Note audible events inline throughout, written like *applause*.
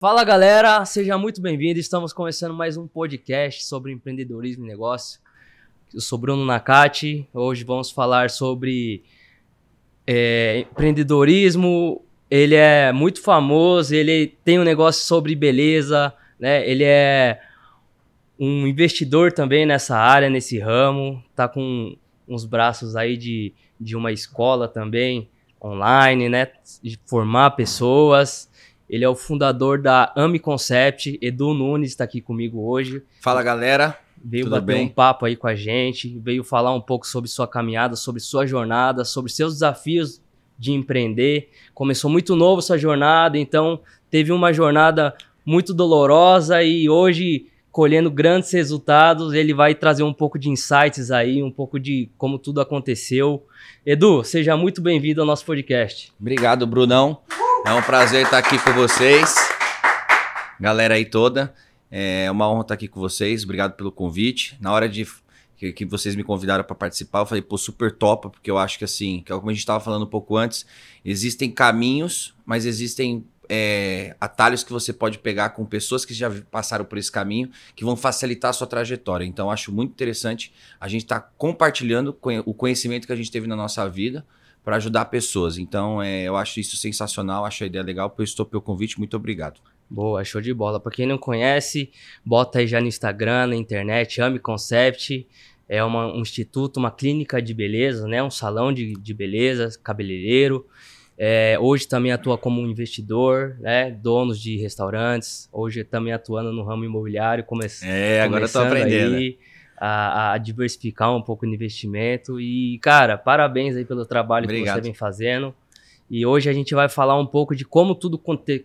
Fala galera, seja muito bem-vindo. Estamos começando mais um podcast sobre empreendedorismo e negócio. Eu sou Bruno Nakati. Hoje vamos falar sobre é, empreendedorismo. Ele é muito famoso, ele tem um negócio sobre beleza, né? Ele é um investidor também nessa área, nesse ramo. Tá com uns braços aí de, de uma escola também online, né? De formar pessoas. Ele é o fundador da AMI Concept. Edu Nunes está aqui comigo hoje. Fala, galera. Veio Tudo bater bem? um papo aí com a gente, veio falar um pouco sobre sua caminhada, sobre sua jornada, sobre seus desafios de empreender. Começou muito novo sua jornada, então teve uma jornada muito dolorosa e hoje colhendo grandes resultados, ele vai trazer um pouco de insights aí, um pouco de como tudo aconteceu. Edu, seja muito bem-vindo ao nosso podcast. Obrigado, Brunão. É um prazer estar aqui com vocês. Galera aí toda. É uma honra estar aqui com vocês. Obrigado pelo convite. Na hora de que, que vocês me convidaram para participar, eu falei, pô, super top, porque eu acho que assim, que é como a gente estava falando um pouco antes, existem caminhos, mas existem é, atalhos que você pode pegar com pessoas que já passaram por esse caminho, que vão facilitar a sua trajetória. Então, acho muito interessante a gente estar tá compartilhando o conhecimento que a gente teve na nossa vida para ajudar pessoas. Então, é, eu acho isso sensacional, acho a ideia legal, eu estou pelo convite, muito obrigado. Boa, show de bola. Para quem não conhece, bota aí já no Instagram, na internet, Ame Concept. É uma, um instituto, uma clínica de beleza, né? Um salão de, de beleza, cabeleireiro. É, hoje também atua como investidor, né? Donos de restaurantes. Hoje também atuando no ramo imobiliário. Come é, agora eu tô aprendendo. Aí, a, a, diversificar um pouco o investimento. E, cara, parabéns aí pelo trabalho Obrigado. que você vem fazendo. E hoje a gente vai falar um pouco de como tudo,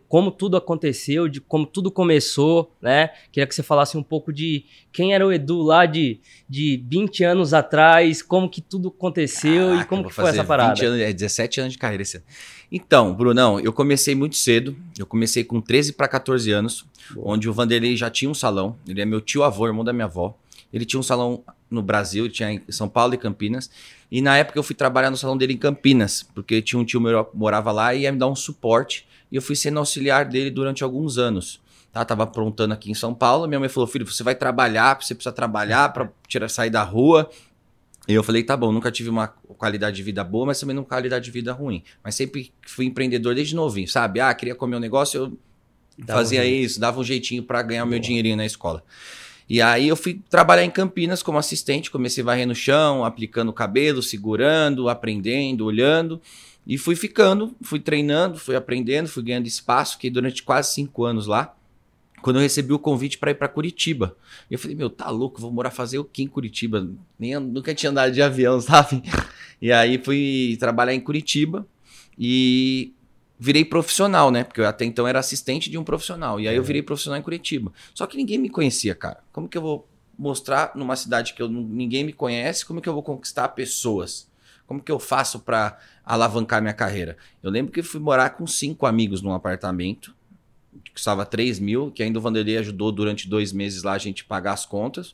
como tudo aconteceu, de como tudo começou, né? Queria que você falasse um pouco de quem era o Edu lá de, de 20 anos atrás, como que tudo aconteceu Caraca, e como que foi essa parada. 20 anos, é 17 anos de carreira esse ano. Então, Brunão, eu comecei muito cedo. Eu comecei com 13 para 14 anos, Boa. onde o Vanderlei já tinha um salão. Ele é meu tio avô, irmão da minha avó. Ele tinha um salão no Brasil, tinha em São Paulo e Campinas. E na época eu fui trabalhar no salão dele em Campinas, porque tinha um tio meu que morava lá e ia me dar um suporte. E eu fui sendo auxiliar dele durante alguns anos. Tá, tava aprontando aqui em São Paulo. Minha mãe falou: Filho, você vai trabalhar, você precisa trabalhar para tirar sair da rua. E eu falei: Tá bom, nunca tive uma qualidade de vida boa, mas também não qualidade de vida ruim. Mas sempre fui empreendedor desde novinho, sabe? Ah, queria comer um negócio, eu dava fazia um isso, dava um jeitinho para ganhar o meu dinheirinho na escola. E aí eu fui trabalhar em Campinas como assistente, comecei a varrer no chão, aplicando o cabelo, segurando, aprendendo, olhando. E fui ficando, fui treinando, fui aprendendo, fui ganhando espaço, fiquei durante quase cinco anos lá. Quando eu recebi o convite para ir para Curitiba. Eu falei, meu, tá louco, vou morar fazer o que em Curitiba? Nem, nunca tinha andado de avião, *laughs* sabe? E aí fui trabalhar em Curitiba. E virei profissional, né? Porque eu até então era assistente de um profissional. E aí eu virei profissional em Curitiba. Só que ninguém me conhecia, cara. Como que eu vou mostrar numa cidade que eu, ninguém me conhece, como que eu vou conquistar pessoas? Como que eu faço para alavancar minha carreira? Eu lembro que fui morar com cinco amigos num apartamento, que custava 3 mil, que ainda o Vanderlei ajudou durante dois meses lá a gente pagar as contas.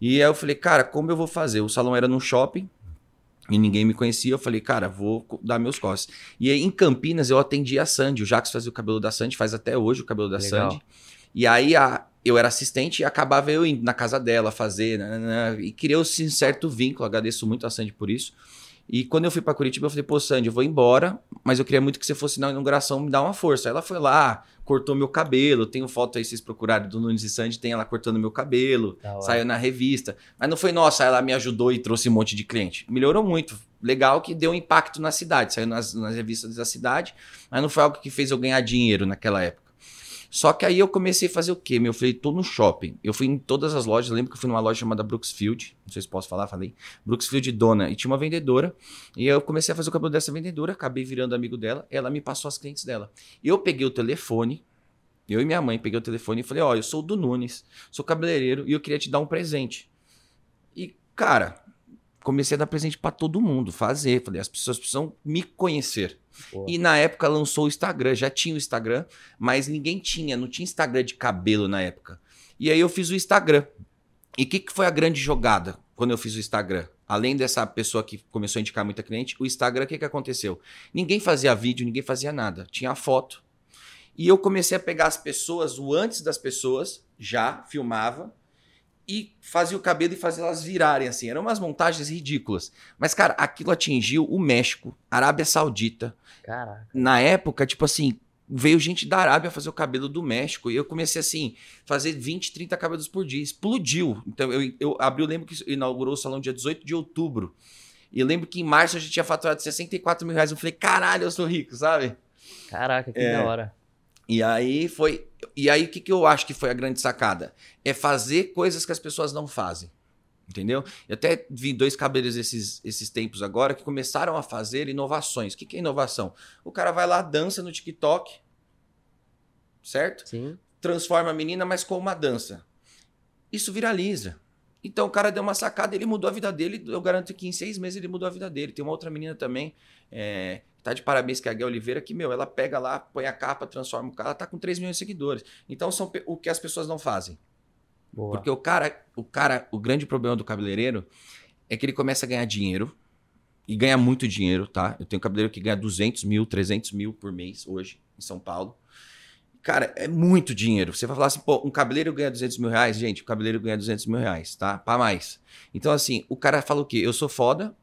E aí eu falei, cara, como eu vou fazer? O salão era no shopping, e ninguém me conhecia, eu falei, cara, vou dar meus costas. E aí, em Campinas eu atendi a Sandy, o Jacques fazia o cabelo da Sandy, faz até hoje o cabelo da Legal. Sandy. E aí a, eu era assistente e acabava eu indo na casa dela fazer, né, né, né e criou-se um certo vínculo, agradeço muito a Sandy por isso. E quando eu fui para Curitiba, eu falei, pô, Sandy, eu vou embora, mas eu queria muito que você fosse na inauguração me dar uma força. Aí ela foi lá, cortou meu cabelo, tenho foto aí, vocês procurarem do Nunes e Sandy, tem ela cortando meu cabelo, saiu na revista. Mas não foi, nossa, ela me ajudou e trouxe um monte de cliente. Melhorou muito. Legal que deu um impacto na cidade, saiu nas, nas revistas da cidade, mas não foi algo que fez eu ganhar dinheiro naquela época. Só que aí eu comecei a fazer o quê? Meu, eu falei, tô no shopping. Eu fui em todas as lojas. Lembro que eu fui numa loja chamada Brooksfield. Não sei se posso falar, falei. Brooksfield Dona. E tinha uma vendedora. E eu comecei a fazer o cabelo dessa vendedora. Acabei virando amigo dela. Ela me passou as clientes dela. Eu peguei o telefone. Eu e minha mãe peguei o telefone e falei: Ó, oh, eu sou do Nunes, sou cabeleireiro e eu queria te dar um presente. E, cara, comecei a dar presente para todo mundo, fazer. Falei, as pessoas precisam me conhecer. Boa. E na época lançou o Instagram, já tinha o Instagram, mas ninguém tinha, não tinha Instagram de cabelo na época. E aí eu fiz o Instagram. E o que, que foi a grande jogada quando eu fiz o Instagram? Além dessa pessoa que começou a indicar muita cliente, o Instagram, o que, que aconteceu? Ninguém fazia vídeo, ninguém fazia nada. Tinha a foto. E eu comecei a pegar as pessoas, o antes das pessoas, já filmava e fazia o cabelo e fazia elas virarem assim. Eram umas montagens ridículas. Mas, cara, aquilo atingiu o México, Arábia Saudita. Caraca. Na época, tipo assim, veio gente da Arábia fazer o cabelo do México. E eu comecei assim, fazer 20, 30 cabelos por dia. Explodiu. Então eu, eu abri, eu lembro que inaugurou o salão dia 18 de outubro. E eu lembro que em março a gente tinha faturado 64 mil reais. Eu falei, caralho, eu sou rico, sabe? Caraca, que É. da hora. E aí foi. E aí, o que, que eu acho que foi a grande sacada? É fazer coisas que as pessoas não fazem. Entendeu? Eu até vi dois cabeleireiros esses, esses tempos agora que começaram a fazer inovações. O que, que é inovação? O cara vai lá, dança no TikTok, certo? Sim. Transforma a menina, mas com uma dança. Isso viraliza. Então o cara deu uma sacada, ele mudou a vida dele. Eu garanto que em seis meses ele mudou a vida dele. Tem uma outra menina também, é, tá de parabéns, que é a Guia Oliveira, que, meu, ela pega lá, põe a capa, transforma o cara, ela tá com 3 milhões de seguidores. Então são o que as pessoas não fazem. Boa. Porque o cara, o cara, o grande problema do cabeleireiro é que ele começa a ganhar dinheiro e ganha muito dinheiro, tá? Eu tenho cabeleireiro que ganha 200 mil, 300 mil por mês hoje em São Paulo. Cara, é muito dinheiro. Você vai falar assim, pô, um cabeleireiro ganha 200 mil reais? Gente, o cabeleireiro ganha 200 mil reais, tá? Pra mais. Então, assim, o cara fala o quê? Eu sou foda,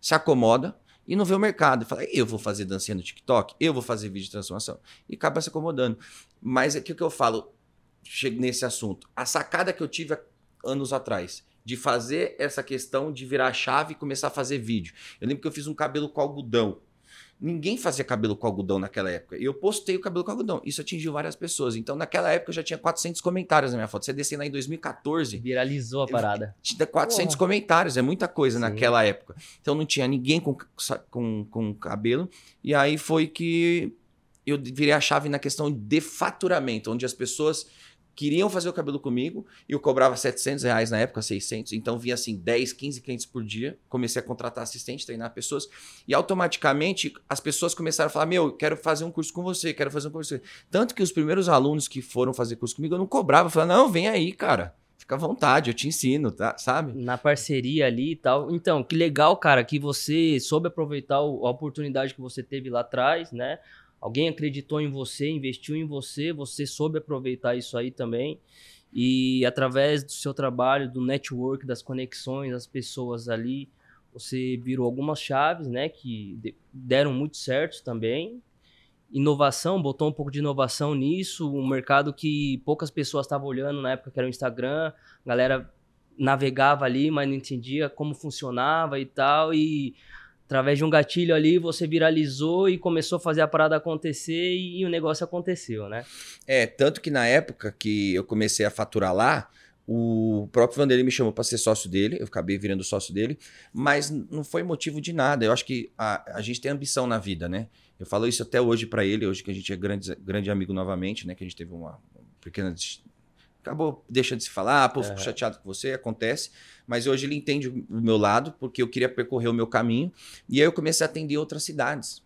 se acomoda e não vê o mercado. Fala, eu vou fazer dancinha no TikTok, eu vou fazer vídeo de transformação. E acaba se acomodando. Mas é que o que eu falo, chego nesse assunto. A sacada que eu tive anos atrás, de fazer essa questão de virar a chave e começar a fazer vídeo. Eu lembro que eu fiz um cabelo com algodão. Ninguém fazia cabelo com algodão naquela época. E eu postei o cabelo com algodão. Isso atingiu várias pessoas. Então, naquela época, eu já tinha 400 comentários na minha foto. Você descer lá em 2014, Viralizou a parada. tinha 400 Porra. comentários. É muita coisa Sim. naquela época. Então, não tinha ninguém com, com, com cabelo. E aí foi que eu virei a chave na questão de faturamento, onde as pessoas queriam fazer o cabelo comigo e eu cobrava 700 reais na época, 600. Então vinha assim 10, 15 clientes por dia. Comecei a contratar assistente, treinar pessoas e automaticamente as pessoas começaram a falar: Meu, eu quero fazer um curso com você, quero fazer um curso com você. Tanto que os primeiros alunos que foram fazer curso comigo eu não cobrava. Eu falava: Não, vem aí, cara. Fica à vontade, eu te ensino, tá? Sabe? Na parceria ali e tal. Então, que legal, cara, que você soube aproveitar a oportunidade que você teve lá atrás, né? Alguém acreditou em você, investiu em você, você soube aproveitar isso aí também. E através do seu trabalho, do network, das conexões, das pessoas ali, você virou algumas chaves, né? Que de- deram muito certo também. Inovação, botou um pouco de inovação nisso. Um mercado que poucas pessoas estavam olhando na época, que era o Instagram. A galera navegava ali, mas não entendia como funcionava e tal. E através de um gatilho ali, você viralizou e começou a fazer a parada acontecer e, o negócio aconteceu, né? É, tanto que na época que eu comecei a faturar lá, o próprio Vanderlei me chamou para ser sócio dele, eu acabei virando sócio dele, mas não foi motivo de nada. Eu acho que a, a gente tem ambição na vida, né? Eu falo isso até hoje para ele, hoje que a gente é grande, grande amigo novamente, né? Que a gente teve uma pequena. Acabou deixando de se falar, pô, fico Aham. chateado com você, acontece. Mas hoje ele entende o meu lado, porque eu queria percorrer o meu caminho. E aí eu comecei a atender outras cidades.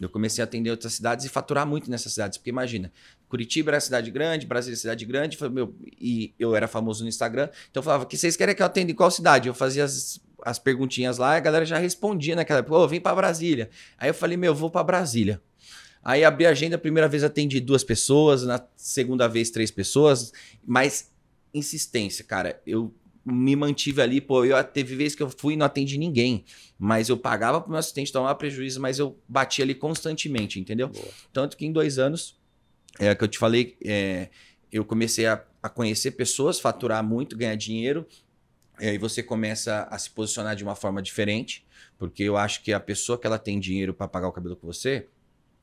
Eu comecei a atender outras cidades e faturar muito nessas cidades. Porque imagina, Curitiba era cidade grande, Brasília cidade grande, meu, e eu era famoso no Instagram. Então eu falava, que vocês querem que eu atenda em qual cidade? Eu fazia as, as perguntinhas lá e a galera já respondia naquela época, ô, vem pra Brasília. Aí eu falei, meu, eu vou pra Brasília. Aí abri a agenda, a primeira vez atendi duas pessoas, na segunda vez três pessoas, mas insistência, cara. Eu me mantive ali, pô, eu teve vezes que eu fui e não atendi ninguém, mas eu pagava pro meu assistente tomar prejuízo, mas eu bati ali constantemente, entendeu? Boa. Tanto que em dois anos, é que eu te falei, é, eu comecei a, a conhecer pessoas, faturar muito, ganhar dinheiro, e aí você começa a se posicionar de uma forma diferente, porque eu acho que a pessoa que ela tem dinheiro para pagar o cabelo com você,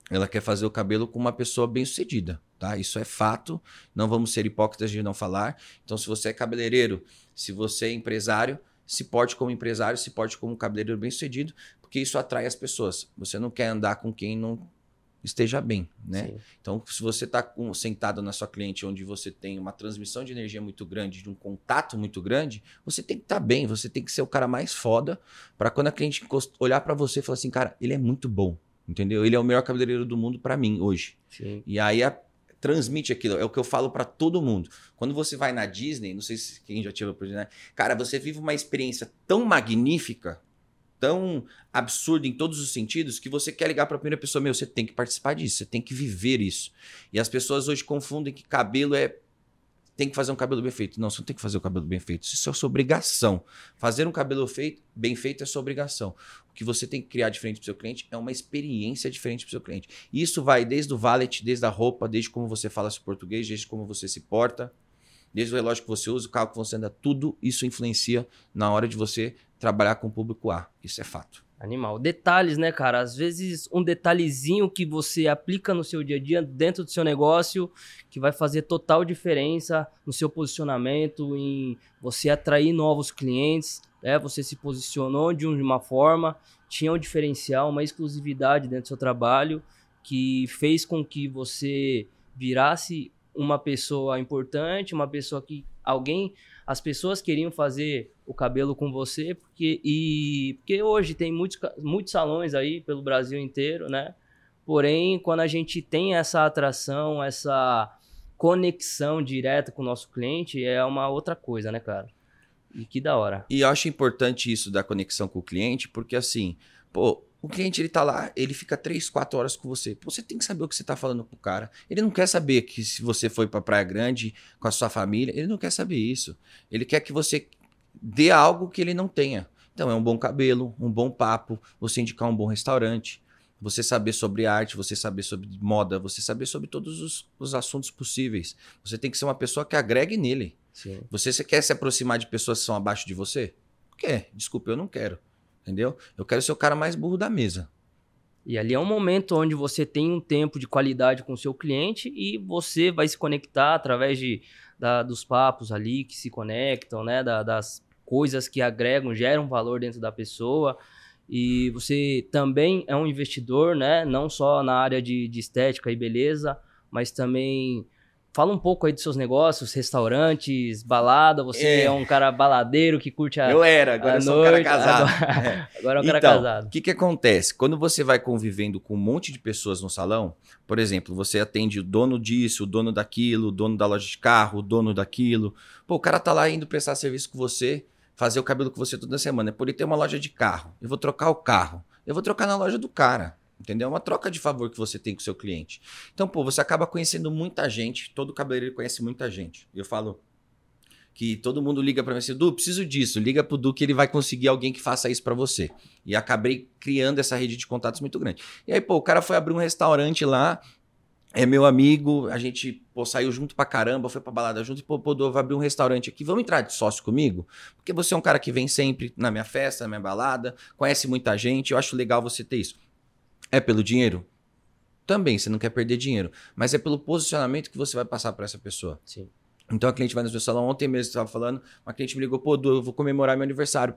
ela quer fazer o cabelo com uma pessoa bem sucedida, tá? Isso é fato, não vamos ser hipócritas de não falar. Então, se você é cabeleireiro, se você é empresário, se porte como empresário, se porte como cabeleireiro bem sucedido, porque isso atrai as pessoas. Você não quer andar com quem não esteja bem, né? Sim. Então, se você está sentado na sua cliente onde você tem uma transmissão de energia muito grande, de um contato muito grande, você tem que estar bem, você tem que ser o cara mais foda para quando a cliente olhar para você e falar assim, cara, ele é muito bom, entendeu? Ele é o melhor cabeleireiro do mundo para mim hoje. Sim. E aí a- transmite aquilo, é o que eu falo para todo mundo. Quando você vai na Disney, não sei se quem já tive a oportunidade, cara, você vive uma experiência tão magnífica tão absurdo em todos os sentidos que você quer ligar para a primeira pessoa, meu, você tem que participar disso, você tem que viver isso. E as pessoas hoje confundem que cabelo é tem que fazer um cabelo bem feito. Não, você não tem que fazer o cabelo bem feito. Isso é sua obrigação. Fazer um cabelo feito, bem feito é sua obrigação. O que você tem que criar diferente para o seu cliente é uma experiência diferente para o seu cliente. Isso vai desde o valet, desde a roupa, desde como você fala seu português, desde como você se porta, desde o relógio que você usa, o carro que você anda. Tudo isso influencia na hora de você trabalhar com o público A. Isso é fato. Animal. Detalhes, né, cara? Às vezes um detalhezinho que você aplica no seu dia a dia, dentro do seu negócio, que vai fazer total diferença no seu posicionamento, em você atrair novos clientes, né? Você se posicionou de uma forma, tinha um diferencial, uma exclusividade dentro do seu trabalho, que fez com que você virasse uma pessoa importante, uma pessoa que alguém, as pessoas queriam fazer o cabelo com você, porque e porque hoje tem muitos, muitos salões aí pelo Brasil inteiro, né? Porém, quando a gente tem essa atração, essa conexão direta com o nosso cliente, é uma outra coisa, né, cara? E que da hora. E eu acho importante isso da conexão com o cliente, porque assim, pô, o cliente ele tá lá, ele fica 3, 4 horas com você. Você tem que saber o que você tá falando pro cara. Ele não quer saber que se você foi pra Praia Grande com a sua família, ele não quer saber isso. Ele quer que você dê algo que ele não tenha. Então é um bom cabelo, um bom papo, você indicar um bom restaurante, você saber sobre arte, você saber sobre moda, você saber sobre todos os, os assuntos possíveis. Você tem que ser uma pessoa que agregue nele. Sim. Você, você quer se aproximar de pessoas que são abaixo de você? Quer. Desculpa, eu não quero. Entendeu? Eu quero ser o cara mais burro da mesa. E ali é um momento onde você tem um tempo de qualidade com o seu cliente e você vai se conectar através de, da, dos papos ali que se conectam, né? Da, das coisas que agregam, geram valor dentro da pessoa. E você também é um investidor, né? Não só na área de, de estética e beleza, mas também Fala um pouco aí dos seus negócios, restaurantes, balada. Você é, é um cara baladeiro que curte a. Eu era, agora eu sou noite, um cara casado. Agora, é. *laughs* agora é um cara então, casado. O que, que acontece? Quando você vai convivendo com um monte de pessoas no salão, por exemplo, você atende o dono disso, o dono daquilo, o dono da loja de carro, o dono daquilo. Pô, o cara tá lá indo prestar serviço com você, fazer o cabelo com você toda semana. Por ele ter uma loja de carro. Eu vou trocar o carro. Eu vou trocar na loja do cara. Entendeu? É uma troca de favor que você tem com o seu cliente. Então, pô, você acaba conhecendo muita gente. Todo cabeleireiro conhece muita gente. Eu falo que todo mundo liga para mim assim, Du, preciso disso. Liga pro Du que ele vai conseguir alguém que faça isso para você. E acabei criando essa rede de contatos muito grande. E aí, pô, o cara foi abrir um restaurante lá, é meu amigo, a gente pô, saiu junto pra caramba, foi pra balada junto, e pô, pô, vou abrir um restaurante aqui, vamos entrar de sócio comigo? Porque você é um cara que vem sempre na minha festa, na minha balada, conhece muita gente, eu acho legal você ter isso. É pelo dinheiro? Também, você não quer perder dinheiro. Mas é pelo posicionamento que você vai passar para essa pessoa. Sim. Então a cliente vai no seu salão, ontem mesmo estava falando, uma cliente me ligou, pô, Du, eu vou comemorar meu aniversário.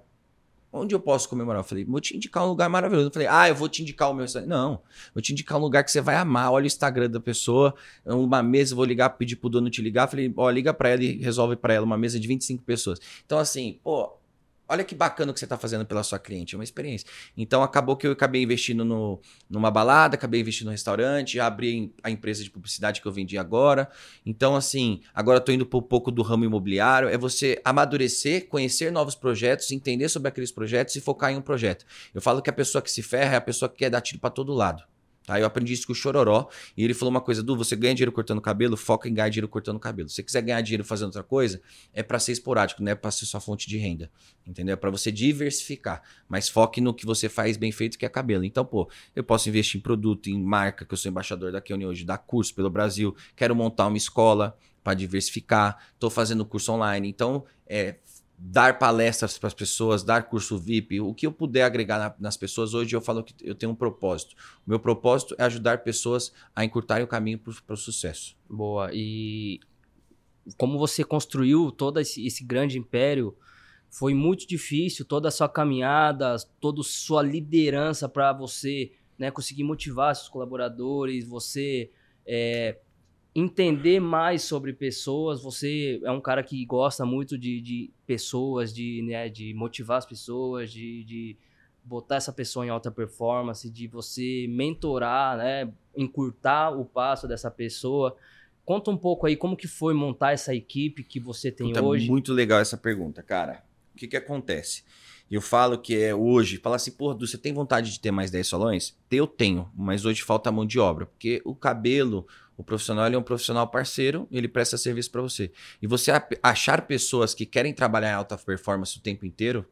Onde eu posso comemorar? Eu falei, vou te indicar um lugar maravilhoso. Eu falei, ah, eu vou te indicar o meu. Não, vou te indicar um lugar que você vai amar. Olha o Instagram da pessoa, uma mesa, vou ligar, pedir pro dono te ligar. Eu falei, ó, liga para ela e resolve para ela uma mesa de 25 pessoas. Então, assim, pô, Olha que bacana o que você está fazendo pela sua cliente, é uma experiência. Então acabou que eu acabei investindo no, numa balada, acabei investindo no restaurante, abri a empresa de publicidade que eu vendi agora. Então, assim, agora estou indo para um pouco do ramo imobiliário. É você amadurecer, conhecer novos projetos, entender sobre aqueles projetos e focar em um projeto. Eu falo que a pessoa que se ferra é a pessoa que quer dar tiro para todo lado. Tá? Eu aprendi isso com o Chororó. E ele falou uma coisa: Du, você ganha dinheiro cortando cabelo, foca em ganhar dinheiro cortando cabelo. Se você quiser ganhar dinheiro fazendo outra coisa, é para ser esporádico, não é para ser sua fonte de renda. Entendeu? É para você diversificar. Mas foque no que você faz bem feito, que é cabelo. Então, pô, eu posso investir em produto, em marca, que eu sou embaixador da Keone hoje, dar curso pelo Brasil, quero montar uma escola para diversificar, estou fazendo curso online. Então, é, dar palestras para as pessoas, dar curso VIP, o que eu puder agregar na, nas pessoas. Hoje eu falo que eu tenho um propósito. O meu propósito é ajudar pessoas a encurtarem o caminho para o sucesso. Boa. E como você construiu todo esse, esse grande império, foi muito difícil toda a sua caminhada, toda a sua liderança para você né, conseguir motivar seus colaboradores, você é, entender mais sobre pessoas. Você é um cara que gosta muito de, de pessoas, de, né, de motivar as pessoas, de, de botar essa pessoa em alta performance, de você mentorar, né, encurtar o passo dessa pessoa. Conta um pouco aí como que foi montar essa equipe que você tem Puta, hoje. Muito legal essa pergunta, cara. O que que acontece? Eu falo que é hoje, fala assim, pô, você tem vontade de ter mais 10 salões? Eu tenho, mas hoje falta mão de obra, porque o cabelo, o profissional é um profissional parceiro, ele presta serviço para você. E você achar pessoas que querem trabalhar em alta performance o tempo inteiro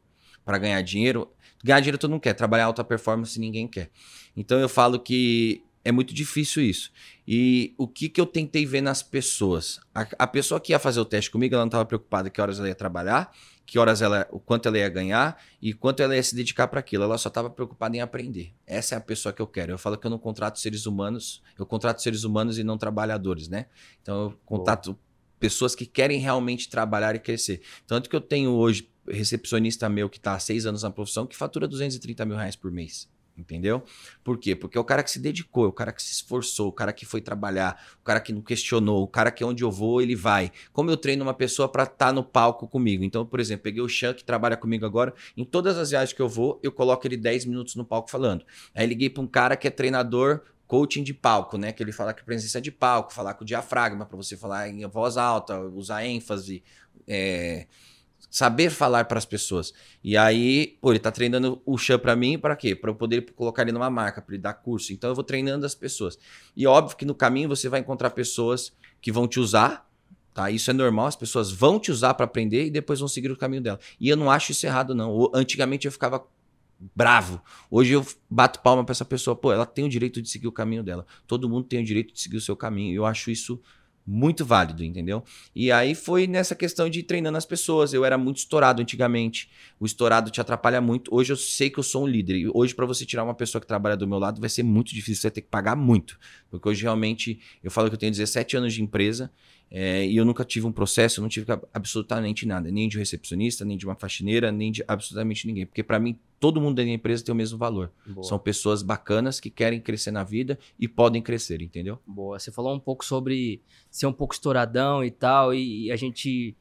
para ganhar dinheiro, ganhar dinheiro todo mundo quer, trabalhar alta performance ninguém quer. Então eu falo que é muito difícil isso. E o que, que eu tentei ver nas pessoas? A, a pessoa que ia fazer o teste comigo, ela não estava preocupada que horas ela ia trabalhar, que horas ela, o quanto ela ia ganhar e quanto ela ia se dedicar para aquilo. Ela só estava preocupada em aprender. Essa é a pessoa que eu quero. Eu falo que eu não contrato seres humanos, eu contrato seres humanos e não trabalhadores, né? Então eu contrato pessoas que querem realmente trabalhar e crescer. Tanto que eu tenho hoje recepcionista meu que está há seis anos na profissão que fatura 230 mil reais por mês. Entendeu? Por quê? Porque é o cara que se dedicou, é o cara que se esforçou, o cara que foi trabalhar, o cara que não questionou, o cara que onde eu vou, ele vai. Como eu treino uma pessoa para estar tá no palco comigo? Então, por exemplo, peguei o Chan, que trabalha comigo agora, em todas as viagens que eu vou, eu coloco ele 10 minutos no palco falando. Aí liguei para um cara que é treinador coaching de palco, né? Que ele fala que presença de palco, falar com o diafragma, para você falar em voz alta, usar ênfase, é, saber falar para as pessoas. E aí, pô, ele tá treinando o chão para mim, para quê? Para eu poder colocar ele numa marca, para ele dar curso. Então eu vou treinando as pessoas. E óbvio que no caminho você vai encontrar pessoas que vão te usar, tá? Isso é normal, as pessoas vão te usar para aprender e depois vão seguir o caminho dela. E eu não acho isso errado não. Antigamente eu ficava bravo. Hoje eu bato palma para essa pessoa, pô, ela tem o direito de seguir o caminho dela. Todo mundo tem o direito de seguir o seu caminho. Eu acho isso muito válido, entendeu? E aí foi nessa questão de treinando as pessoas. Eu era muito estourado antigamente. O estourado te atrapalha muito. Hoje eu sei que eu sou um líder. E hoje, para você tirar uma pessoa que trabalha do meu lado, vai ser muito difícil. Você vai ter que pagar muito. Porque hoje realmente eu falo que eu tenho 17 anos de empresa é, e eu nunca tive um processo, eu não tive absolutamente nada, nem de um recepcionista, nem de uma faxineira, nem de absolutamente ninguém. Porque para mim, todo mundo da minha empresa tem o mesmo valor. Boa. São pessoas bacanas que querem crescer na vida e podem crescer, entendeu? Boa. Você falou um pouco sobre ser um pouco estouradão e tal, e, e a gente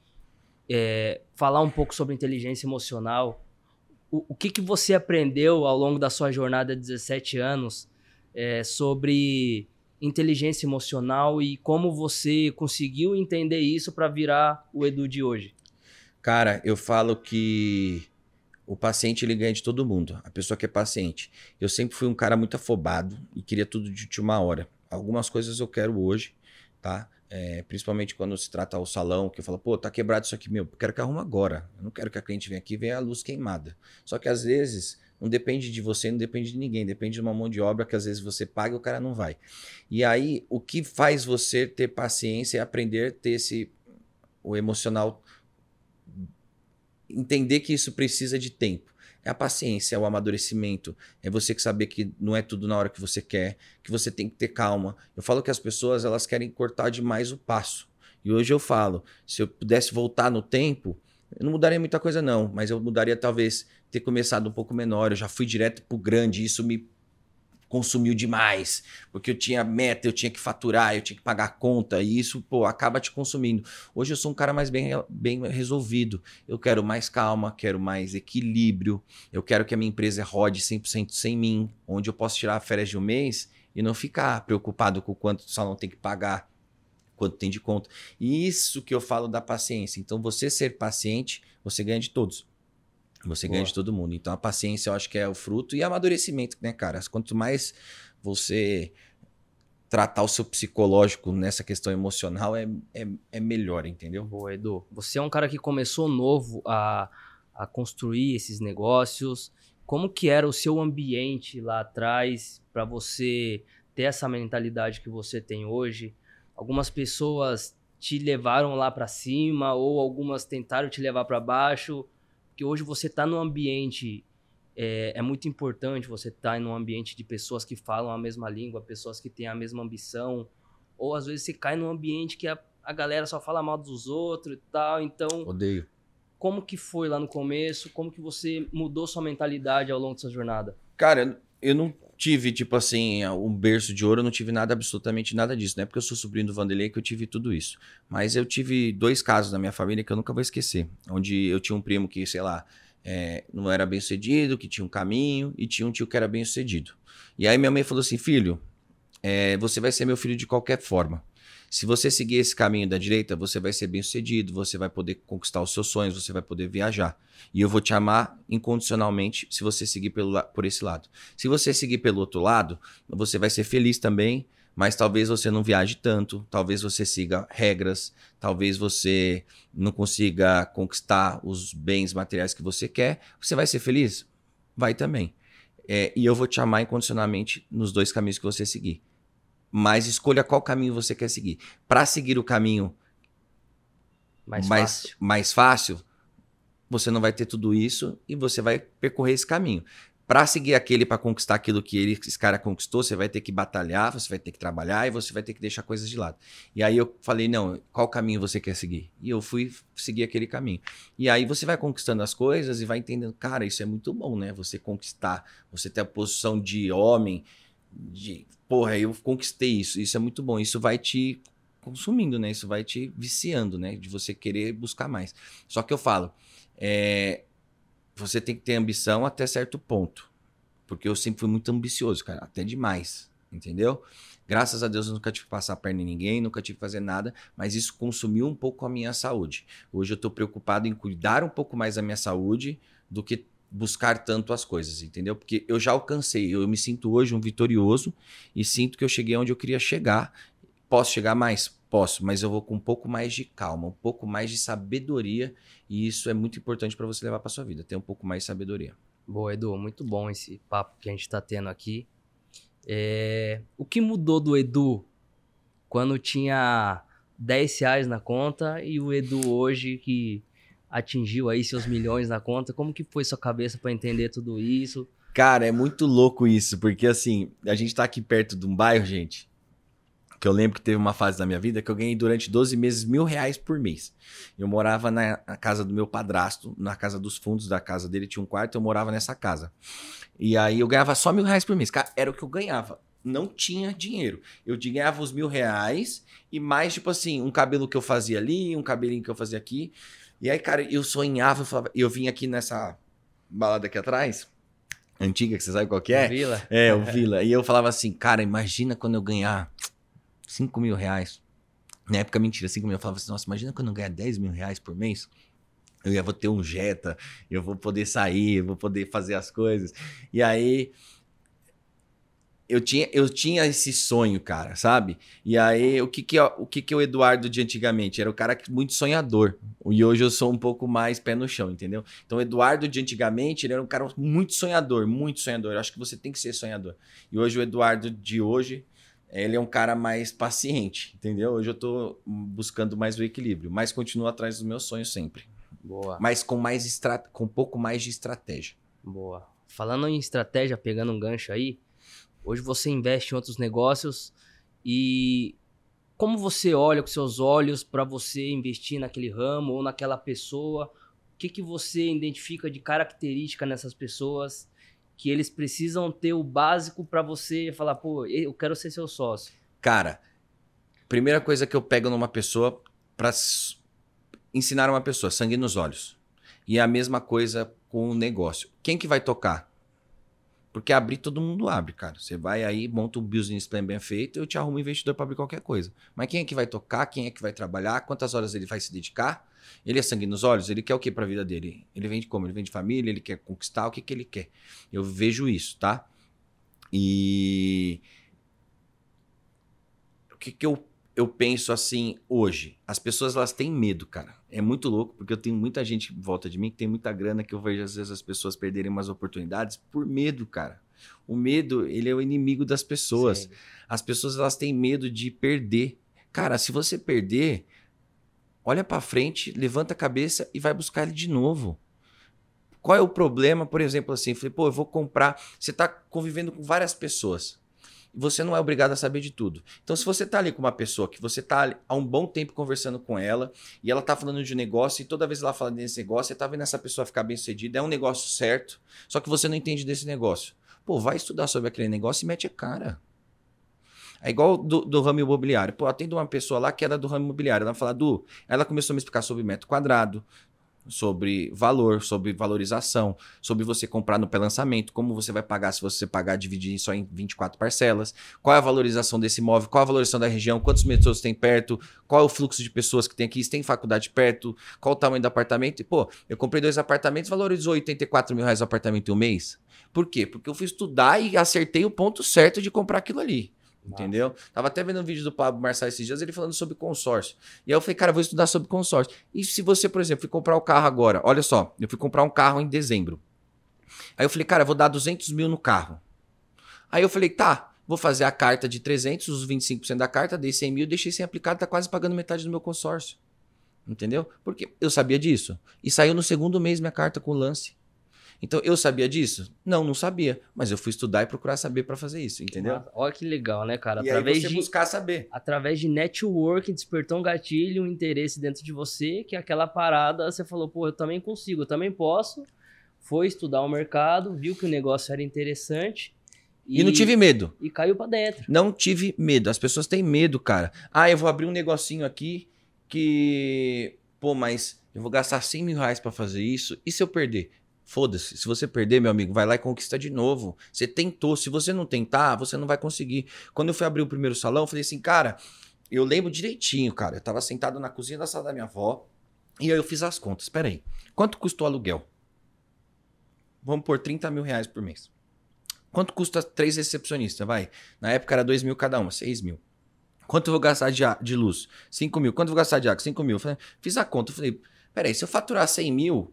é, falar um pouco sobre inteligência emocional. O, o, que, que você aprendeu ao longo da sua jornada de 17 anos é, sobre inteligência emocional e como você conseguiu entender isso para virar o Edu de hoje? Cara, eu falo que o paciente ele ganha de todo mundo, a pessoa que é paciente. Eu sempre fui um cara muito afobado e queria tudo de última hora. Algumas coisas eu quero hoje, tá? É, principalmente quando se trata o salão, que eu falo, pô, tá quebrado isso aqui, meu, eu quero que arruma agora. Eu não quero que a cliente venha aqui e veja a luz queimada. Só que às vezes não depende de você, não depende de ninguém, depende de uma mão de obra que às vezes você paga e o cara não vai. E aí, o que faz você ter paciência é aprender a ter esse o emocional entender que isso precisa de tempo. É a paciência, é o amadurecimento, é você que saber que não é tudo na hora que você quer, que você tem que ter calma. Eu falo que as pessoas elas querem cortar demais o passo. E hoje eu falo, se eu pudesse voltar no tempo, eu não mudaria muita coisa não, mas eu mudaria talvez ter começado um pouco menor, eu já fui direto pro grande, isso me consumiu demais, porque eu tinha meta, eu tinha que faturar, eu tinha que pagar conta, e isso, pô, acaba te consumindo. Hoje eu sou um cara mais bem, bem resolvido. Eu quero mais calma, quero mais equilíbrio, eu quero que a minha empresa rode 100% sem mim, onde eu posso tirar férias de um mês e não ficar preocupado com quanto o salão tem que pagar, quanto tem de conta. E isso que eu falo da paciência. Então, você ser paciente, você ganha de todos. Você Boa. ganha de todo mundo. Então a paciência eu acho que é o fruto e amadurecimento, né, cara? Quanto mais você tratar o seu psicológico nessa questão emocional é, é, é melhor, entendeu? Boa, Edu. Você é um cara que começou novo a, a construir esses negócios. Como que era o seu ambiente lá atrás para você ter essa mentalidade que você tem hoje? Algumas pessoas te levaram lá para cima ou algumas tentaram te levar para baixo? Que hoje você está no ambiente é, é, muito importante você estar tá em um ambiente de pessoas que falam a mesma língua, pessoas que têm a mesma ambição, ou às vezes você cai num ambiente que a, a galera só fala mal dos outros e tal, então... Odeio. Como que foi lá no começo? Como que você mudou sua mentalidade ao longo dessa jornada? Cara, eu não tive, tipo assim, um berço de ouro, eu não tive nada, absolutamente nada disso. Não é porque eu sou sobrinho do Vanderlei que eu tive tudo isso. Mas eu tive dois casos na minha família que eu nunca vou esquecer. Onde eu tinha um primo que, sei lá, é, não era bem sucedido, que tinha um caminho, e tinha um tio que era bem sucedido. E aí minha mãe falou assim: filho, é, você vai ser meu filho de qualquer forma. Se você seguir esse caminho da direita, você vai ser bem sucedido, você vai poder conquistar os seus sonhos, você vai poder viajar. E eu vou te amar incondicionalmente se você seguir pelo, por esse lado. Se você seguir pelo outro lado, você vai ser feliz também, mas talvez você não viaje tanto, talvez você siga regras, talvez você não consiga conquistar os bens materiais que você quer. Você vai ser feliz? Vai também. É, e eu vou te amar incondicionalmente nos dois caminhos que você seguir mas escolha qual caminho você quer seguir. Para seguir o caminho mais, mais, fácil. mais fácil, você não vai ter tudo isso e você vai percorrer esse caminho. Para seguir aquele, para conquistar aquilo que ele, esse cara conquistou, você vai ter que batalhar, você vai ter que trabalhar e você vai ter que deixar coisas de lado. E aí eu falei, não, qual caminho você quer seguir? E eu fui seguir aquele caminho. E aí você vai conquistando as coisas e vai entendendo, cara, isso é muito bom, né? Você conquistar, você ter a posição de homem, de porra, eu conquistei isso, isso é muito bom, isso vai te consumindo, né? Isso vai te viciando, né? De você querer buscar mais. Só que eu falo, é, você tem que ter ambição até certo ponto. Porque eu sempre fui muito ambicioso, cara, até demais, entendeu? Graças a Deus eu nunca tive que passar a perna em ninguém, nunca tive que fazer nada, mas isso consumiu um pouco a minha saúde. Hoje eu estou preocupado em cuidar um pouco mais da minha saúde do que buscar tanto as coisas, entendeu? Porque eu já alcancei, eu me sinto hoje um vitorioso e sinto que eu cheguei onde eu queria chegar. Posso chegar mais? Posso, mas eu vou com um pouco mais de calma, um pouco mais de sabedoria e isso é muito importante para você levar para sua vida, ter um pouco mais de sabedoria. Boa, Edu, muito bom esse papo que a gente está tendo aqui. É... O que mudou do Edu quando tinha 10 reais na conta e o Edu hoje que atingiu aí seus milhões na conta? Como que foi sua cabeça para entender tudo isso? Cara, é muito louco isso, porque assim, a gente tá aqui perto de um bairro, gente, que eu lembro que teve uma fase da minha vida que eu ganhei durante 12 meses mil reais por mês. Eu morava na, casa do meu padrasto, na casa dos fundos da casa dele, tinha um quarto, eu morava nessa casa. E aí eu ganhava só mil reais por mês. Cara, era o que eu ganhava não tinha dinheiro. Eu ganhava os mil reais e mais, tipo assim, um cabelo que eu fazia ali, um cabelinho que eu fazia aqui. E aí, cara, eu sonhava, eu, falava, eu vim aqui nessa balada aqui atrás, antiga, que você sabe qual que é? O Vila. É, o *laughs* Vila. E eu falava assim, cara, imagina quando eu ganhar 5 mil reais. Na época, mentira, 5 mil. Eu falava assim, nossa, imagina quando eu ganhar 10 mil reais por mês. Eu ia vou ter um Jetta, eu vou poder sair, eu vou poder fazer as coisas. E aí, eu tinha, eu tinha esse sonho, cara, sabe? E aí, o que que, o que que o Eduardo de antigamente? Era o cara muito sonhador. E hoje eu sou um pouco mais pé no chão, entendeu? Então, o Eduardo de antigamente, ele era um cara muito sonhador, muito sonhador. Eu acho que você tem que ser sonhador. E hoje o Eduardo de hoje, ele é um cara mais paciente, entendeu? Hoje eu tô buscando mais o equilíbrio, mas continuo atrás dos meus sonhos sempre. Boa. Mas com mais com um pouco mais de estratégia. Boa. Falando em estratégia, pegando um gancho aí, Hoje você investe em outros negócios e como você olha com seus olhos para você investir naquele ramo ou naquela pessoa? O que, que você identifica de característica nessas pessoas que eles precisam ter o básico para você falar, pô, eu quero ser seu sócio? Cara, primeira coisa que eu pego numa pessoa para ensinar uma pessoa, sangue nos olhos. E é a mesma coisa com o negócio. Quem que vai tocar? Porque abrir todo mundo abre, cara. Você vai aí, monta um business plan bem feito, eu te arrumo um investidor para abrir qualquer coisa. Mas quem é que vai tocar? Quem é que vai trabalhar? Quantas horas ele vai se dedicar? Ele é sangue nos olhos? Ele quer o que para a vida dele? Ele vem de como? Ele vem de família? Ele quer conquistar? O que, que ele quer? Eu vejo isso, tá? E. O que, que eu eu penso assim hoje. As pessoas elas têm medo, cara. É muito louco, porque eu tenho muita gente em volta de mim que tem muita grana que eu vejo às vezes as pessoas perderem umas oportunidades por medo, cara. O medo, ele é o inimigo das pessoas. Sim. As pessoas elas têm medo de perder. Cara, se você perder, olha para frente, levanta a cabeça e vai buscar ele de novo. Qual é o problema, por exemplo, assim, falei, pô, eu vou comprar. Você está convivendo com várias pessoas você não é obrigado a saber de tudo. Então, se você está ali com uma pessoa que você está há um bom tempo conversando com ela e ela está falando de um negócio e toda vez ela fala desse negócio, você está vendo essa pessoa ficar bem sucedida, é um negócio certo, só que você não entende desse negócio. Pô, vai estudar sobre aquele negócio e mete a cara. É igual do, do ramo imobiliário. Pô, atendo uma pessoa lá que era do ramo imobiliário. Ela vai falar, Du, ela começou a me explicar sobre metro quadrado, sobre valor, sobre valorização, sobre você comprar no pré-lançamento, como você vai pagar se você pagar dividir só em 24 parcelas, qual é a valorização desse imóvel, qual é a valorização da região, quantos metrôs tem perto, qual é o fluxo de pessoas que tem aqui, se tem faculdade perto, qual o tamanho do apartamento. E, pô, eu comprei dois apartamentos, valorizou 84 mil reais o apartamento em um mês. Por quê? Porque eu fui estudar e acertei o ponto certo de comprar aquilo ali. Entendeu? Tava até vendo um vídeo do Pablo Marçal esses dias, ele falando sobre consórcio. E aí eu falei, cara, vou estudar sobre consórcio. E se você, por exemplo, fui comprar o carro agora, olha só, eu fui comprar um carro em dezembro. Aí eu falei, cara, eu vou dar 200 mil no carro. Aí eu falei, tá, vou fazer a carta de 300, os 25% da carta, dei 100 mil, deixei sem aplicado, tá quase pagando metade do meu consórcio. Entendeu? Porque eu sabia disso. E saiu no segundo mês minha carta com o lance. Então, eu sabia disso? Não, não sabia. Mas eu fui estudar e procurar saber para fazer isso, entendeu? Nossa, olha que legal, né, cara? E através aí você de buscar saber. através de networking despertou um gatilho, um interesse dentro de você, que aquela parada você falou, pô, eu também consigo, eu também posso. Foi estudar o mercado, viu que o negócio era interessante. E, não tive medo. E caiu pra dentro. Não tive medo. As pessoas têm medo, cara. Ah, eu vou abrir um negocinho aqui que. Pô, mas eu vou gastar 100 mil reais pra fazer isso. E se eu perder? Foda-se. Se você perder, meu amigo, vai lá e conquista de novo. Você tentou. Se você não tentar, você não vai conseguir. Quando eu fui abrir o primeiro salão, eu falei assim, cara, eu lembro direitinho, cara. Eu tava sentado na cozinha da sala da minha avó. E aí eu fiz as contas. Pera aí. Quanto custou o aluguel? Vamos por 30 mil reais por mês. Quanto custa três recepcionistas? Vai. Na época era 2 mil cada uma, 6 mil. Quanto eu vou gastar de, de luz? 5 mil. Quanto eu vou gastar de água? 5 mil. Fiz a conta. Falei, peraí, se eu faturar 100 mil,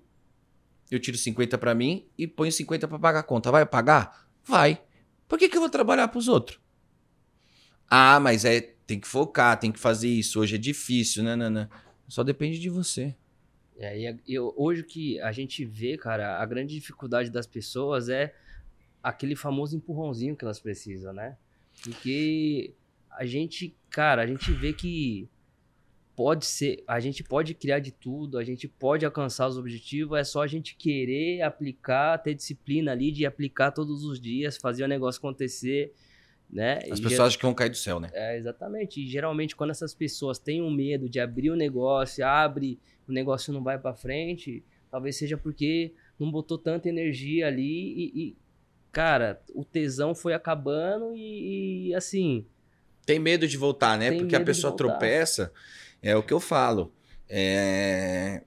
eu tiro 50 pra mim e ponho 50 pra pagar a conta. Vai pagar? Vai. Por que, que eu vou trabalhar pros outros? Ah, mas é tem que focar, tem que fazer isso. Hoje é difícil, né, Nana? Só depende de você. E aí, eu, hoje que a gente vê, cara, a grande dificuldade das pessoas é aquele famoso empurrãozinho que elas precisam, né? Porque a gente, cara, a gente vê que pode ser, a gente pode criar de tudo, a gente pode alcançar os objetivos, é só a gente querer aplicar, ter disciplina ali de aplicar todos os dias, fazer o negócio acontecer, né? As E pessoas acham que vão cair do céu, né? é, exatamente. E geralmente quando essas pessoas têm um medo de abrir o negócio, abre, o negócio não vai pra frente, talvez seja porque não botou tanta energia ali e, e, cara, o tesão foi acabando e, e, assim, Tem medo de voltar, né? Tem Porque a pessoa tropeça, é o que eu falo. É,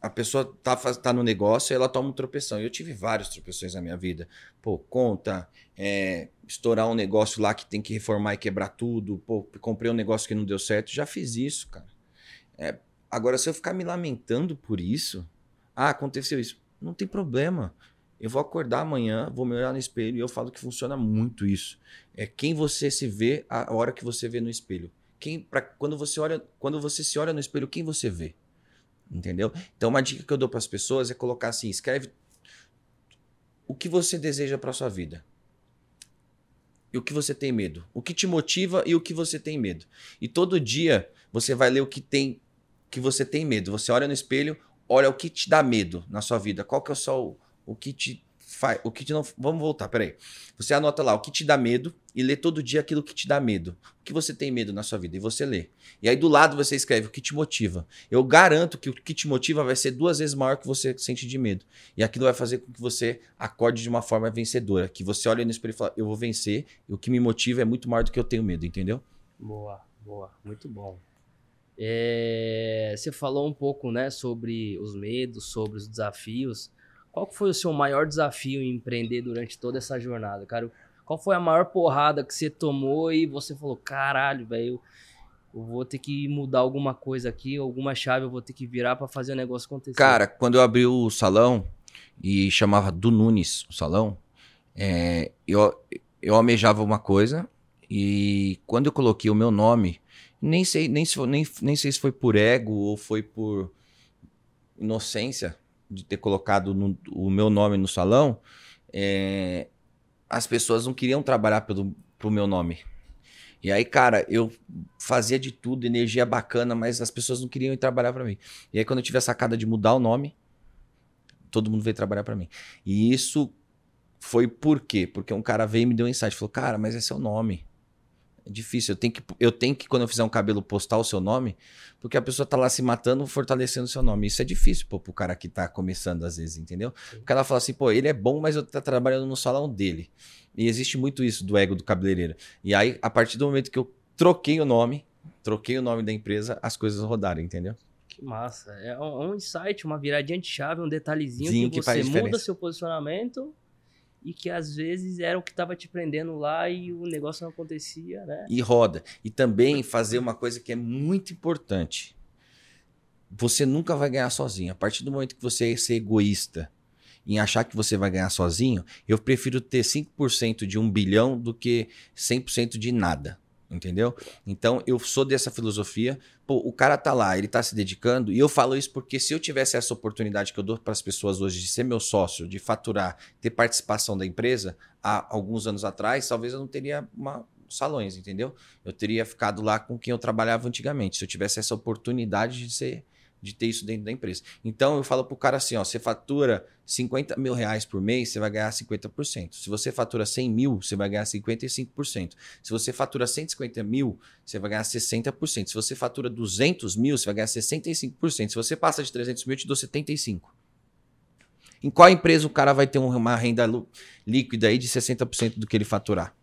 A pessoa tá, tá no negócio e ela toma um tropeção. Eu tive vários tropeções na minha vida. Pô, conta, é, estourar um negócio lá que tem que reformar e quebrar tudo. Pô, comprei um negócio que não deu certo. Já fiz isso, cara. É, agora, se eu ficar me lamentando por isso, ah, aconteceu isso. Não tem problema. Eu vou acordar amanhã, vou me olhar no espelho e eu falo que funciona muito isso. É quem você se vê a hora que você vê no espelho. Quem, pra, quando você olha, quando você se olha no espelho, quem você vê? Entendeu? Então, uma dica que eu dou para as pessoas é colocar assim: escreve o que você deseja para sua vida. E o que você tem medo. O que te motiva e o que você tem medo. E todo dia você vai ler o que tem que você tem medo. Você olha no espelho, olha o que te dá medo na sua vida. Qual que é o o que te faz, o que te não, vamos voltar, peraí. Você anota lá o que te dá medo e lê todo dia aquilo que te dá medo. O que você tem medo na sua vida e você lê. E aí do lado você escreve o que te motiva. Eu garanto que o que te motiva vai ser duas vezes maior que você sente de medo. E aquilo vai fazer com que você acorde de uma forma vencedora, que você olha no espelho e fala, eu vou vencer, e o que me motiva é muito maior do que eu tenho medo, entendeu? boa, boa, muito bom. É, você falou um pouco, né, sobre os medos, sobre os desafios. Qual foi o seu maior desafio em empreender durante toda essa jornada, cara? Qual foi a maior porrada que você tomou e você falou, caralho, velho, eu, vou ter que mudar alguma coisa aqui, alguma chave eu vou ter que virar pra fazer o negócio acontecer. Cara, quando eu abri o salão e chamava do Nunes o salão, é, eu, eu almejava uma coisa e quando eu coloquei o meu nome, nem sei, nem, nem, nem sei se foi por ego ou foi por inocência de ter colocado no- o meu nome no salão, é, as pessoas não queriam trabalhar pelo, pro meu nome. E aí, cara, eu fazia de tudo, energia bacana, mas as pessoas não queriam ir trabalhar pra mim. E aí, quando eu tive a sacada de mudar o nome, todo mundo veio trabalhar pra mim. E isso foi por quê? Porque um cara veio e me deu um insight. Falou, cara, mas é seu nome. É difícil. Eu tenho, que, eu tenho que, quando eu fizer um cabelo, postar o seu nome, porque a pessoa tá lá se matando, fortalecendo o seu nome. Isso é difícil, pô, pro cara que tá começando, às vezes, entendeu? Porque ela fala assim, pô, ele é bom, mas eu tô trabalhando no salão dele. E existe muito isso do ego do cabeleireiro. E aí, a partir do momento que eu troquei o nome, troquei o nome da empresa, as coisas rodaram, entendeu? Que massa. É um insight, uma viradinha de chave, um detalhezinho Sim, que que você muda seu posicionamento e que às vezes era o que tava te prendendo lá e o negócio não acontecia, né? e roda. E também fazer uma coisa que é muito importante. Você nunca vai ganhar sozinho. A partir do momento que você ser egoísta em achar que você vai ganhar sozinho, eu prefiro ter 5% de um bilhão do que 100% de nada. Entendeu? Então eu sou dessa filosofia. Pô, o cara tá lá, ele tá se dedicando, e eu falo isso porque se eu tivesse essa oportunidade que eu dou para as pessoas hoje de ser meu sócio, de faturar, ter participação da empresa, há alguns anos atrás, talvez eu não teria uma, salões, entendeu? Eu teria ficado lá com quem eu trabalhava antigamente, se eu tivesse essa oportunidade de ser de ter isso dentro da empresa. Então eu falo pro cara assim, ó, você fatura 50 mil reais por mês, você vai ganhar 50%. Se você fatura 100 mil, você vai ganhar 55%. Se você fatura 150 mil, você vai ganhar 60%. Se você fatura 200 mil, você vai ganhar 65%. Se você passa de 300 mil, eu te dou 75%. Em qual empresa o cara vai ter uma renda líquida aí de 60% do que ele faturar?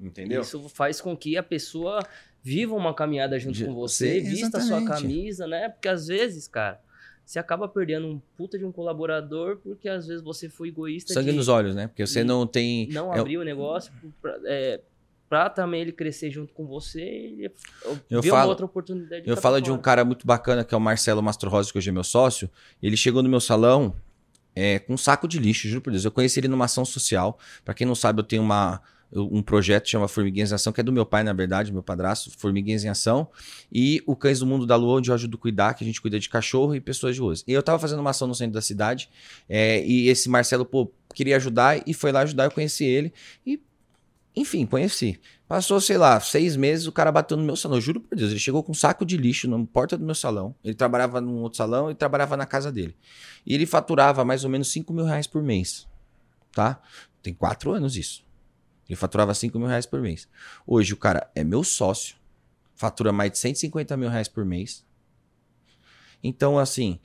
Entendeu? Isso faz com que a pessoa viva uma caminhada junto De- com você, Sim, vista a sua exatamente. camisa, né? Porque às vezes, cara, você acaba perdendo um puta de um colaborador porque às vezes você foi egoísta Sangue de nos olhos, né? Porque você não tem. não é- abrir o negócio pra, é, pra também ele crescer junto com você e Eu ver uma falo- outra oportunidade. Eu falo de um cara muito bacana que é o Marcelo Mastrohosi, que hoje é meu sócio. Ele chegou no meu salão é, com um saco de lixo, juro por Deus. Eu conheci ele numa ação social. Pra quem não sabe, eu tenho uma, um projeto que chama Formiguinhas em Ação, que é do meu pai, na verdade, meu padrasto, Formiguinhas em Ação. E o Cães do Mundo da Lua, onde eu ajudo a cuidar, que a gente cuida de cachorro e pessoas de ruas. E eu tava fazendo uma ação no centro da cidade. é, e esse Marcelo, pô, queria ajudar e foi lá ajudar. Eu conheci ele. E, enfim, conheci. Passou, sei lá, seis meses, o cara bateu no meu salão. Juro por Deus, ele chegou com um saco de lixo na porta do meu salão. Ele trabalhava num outro salão e trabalhava na casa dele. E ele faturava mais ou menos 5 mil reais por mês. Tá? Tem quatro anos isso. Ele faturava 5 mil reais por mês. Hoje o cara é meu sócio, fatura mais de 150 mil reais por mês. Então, assim,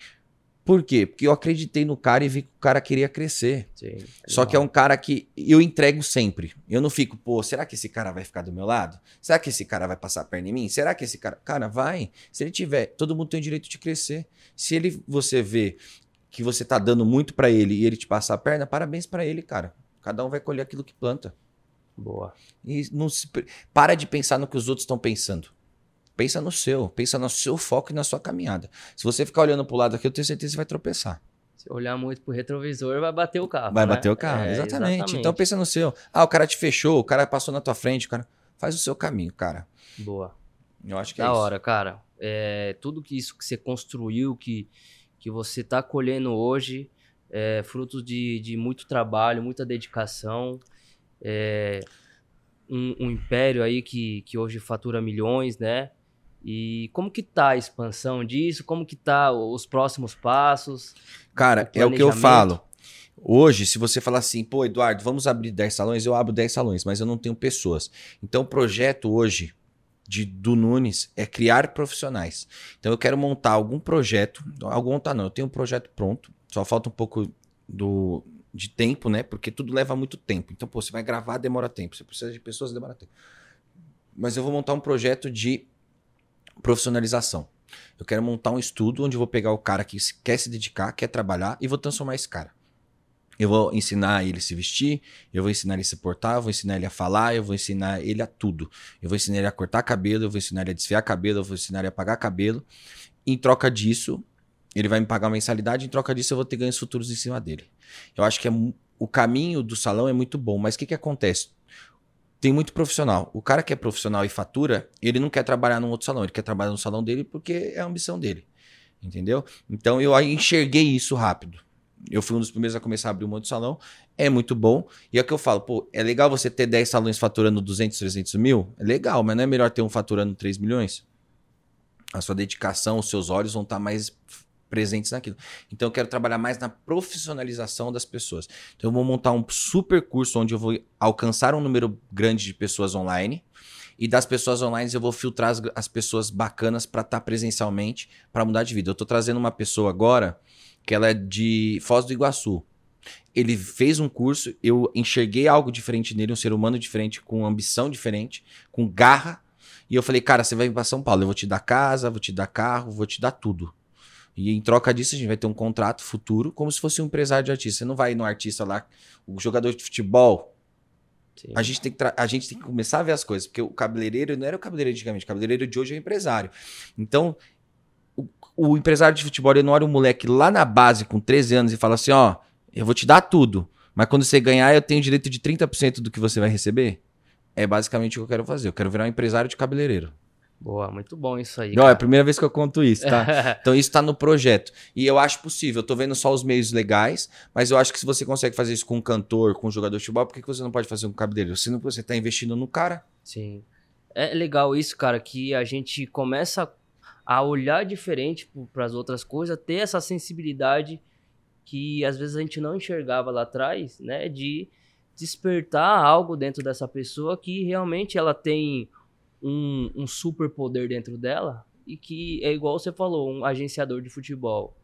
por quê? Porque eu acreditei no cara e vi que o cara queria crescer. Sim, Só que é um cara que eu entrego sempre. Eu não fico, pô, será que esse cara vai ficar do meu lado? Será que esse cara vai passar a perna em mim? Será que esse cara. Cara, vai. Se ele tiver, todo mundo tem o direito de crescer. Se ele você vê que você tá dando muito pra ele e ele te passar a perna, parabéns pra ele, cara. Cada um vai colher aquilo que planta. Boa. E não se pre- para de pensar no que os outros estão pensando. Pensa no seu, pensa no seu foco e na sua caminhada. Se você ficar olhando pro lado aqui, eu tenho certeza que você vai tropeçar. Se olhar muito pro retrovisor, vai bater o carro. Vai né? bater o carro, É, exatamente. Então pensa no seu. Ah, o cara te fechou, o cara passou na tua frente, o cara faz o seu caminho, cara. Boa. Eu acho que é Da isso. hora, cara. É, tudo que isso que você construiu, que, que você tá colhendo hoje, é fruto de, de muito trabalho, muita dedicação. É um, um império aí que, que hoje fatura milhões, né? E como que tá a expansão disso? Como que tá os próximos passos? Cara, o é o que eu falo. Hoje, se você falar assim, pô, Eduardo, vamos abrir 10 salões, eu abro 10 salões, mas eu não tenho pessoas. Então, o projeto hoje de, do Nunes é criar profissionais. Então, eu quero montar algum projeto, algum montar não, eu tenho um projeto pronto, só falta um pouco do, de tempo, né? Porque tudo leva muito tempo. Então, pô, você vai gravar, demora tempo. Você precisa de pessoas, demora tempo. Mas eu vou montar um projeto de profissionalização. Eu quero montar um estudo onde eu vou pegar o cara que quer se dedicar, quer trabalhar e vou transformar esse cara. Eu vou ensinar ele a se vestir, eu vou ensinar ele a se portar, eu vou ensinar ele a falar, eu vou ensinar ele a tudo. Eu vou ensinar ele a cortar cabelo, eu vou ensinar ele a desfiar cabelo, eu vou ensinar ele a pagar cabelo. Em troca disso, ele vai me pagar uma mensalidade, em troca disso eu vou ter ganhos futuros em cima dele. Eu acho que é o caminho do salão é muito bom, mas o que, que acontece? Tem muito profissional. O cara que é profissional e fatura, ele não quer trabalhar num outro salão, ele quer trabalhar no salão dele porque é a ambição dele. Entendeu? Então eu enxerguei isso rápido. Eu fui um dos primeiros a começar a abrir um monte de salão. É muito bom. E é o que eu falo, pô, é legal você ter 10 salões faturando 200, 300 mil? É legal, mas não é melhor ter um faturando 3 milhões? A sua dedicação, os seus olhos vão estar mais presentes naquilo. Então eu quero trabalhar mais na profissionalização das pessoas. Então eu vou montar um super curso onde eu vou alcançar um número grande de pessoas online E das pessoas online eu vou filtrar as, as pessoas bacanas para estar tá presencialmente, para mudar de vida. Eu tô trazendo uma pessoa agora que ela é de Foz do Iguaçu. Ele fez um curso, eu enxerguei algo diferente nele, um ser humano diferente, com ambição diferente, com garra. E eu falei, cara, você vai vir para São Paulo, eu vou te dar casa, vou te dar carro, vou te dar tudo. E em troca disso, a gente vai ter um contrato futuro, como se fosse um empresário de artista. Você não vai no artista lá, o jogador de futebol. A gente, tem que a gente tem que começar a ver as coisas, porque o cabeleireiro não era o cabeleireiro antigamente, o cabeleireiro de hoje é o empresário. Então, o, o empresário de futebol, ele não olha o moleque lá na base com 13 anos e fala assim: ó, eu vou te dar tudo, mas quando você ganhar, eu tenho direito de 30% do que você vai receber. É basicamente o que eu quero fazer. Eu quero virar um empresário de cabeleireiro. Boa, muito bom isso aí. Não, cara. é a primeira vez que eu conto isso, tá? *laughs* então isso tá no projeto. E eu acho possível. Eu tô vendo só os meios legais, mas eu acho que se você consegue fazer isso com um cantor, com um jogador de futebol, por que, você não pode fazer com um cabeleireiro? Se não você tá investindo no cara. Sim. É legal isso, cara, que a gente começa a olhar diferente para as outras coisas, ter essa sensibilidade que às vezes a gente não enxergava lá atrás, né? De despertar algo dentro dessa pessoa que realmente ela tem um, um super poder dentro dela e que é igual você falou, um agenciador de futebol.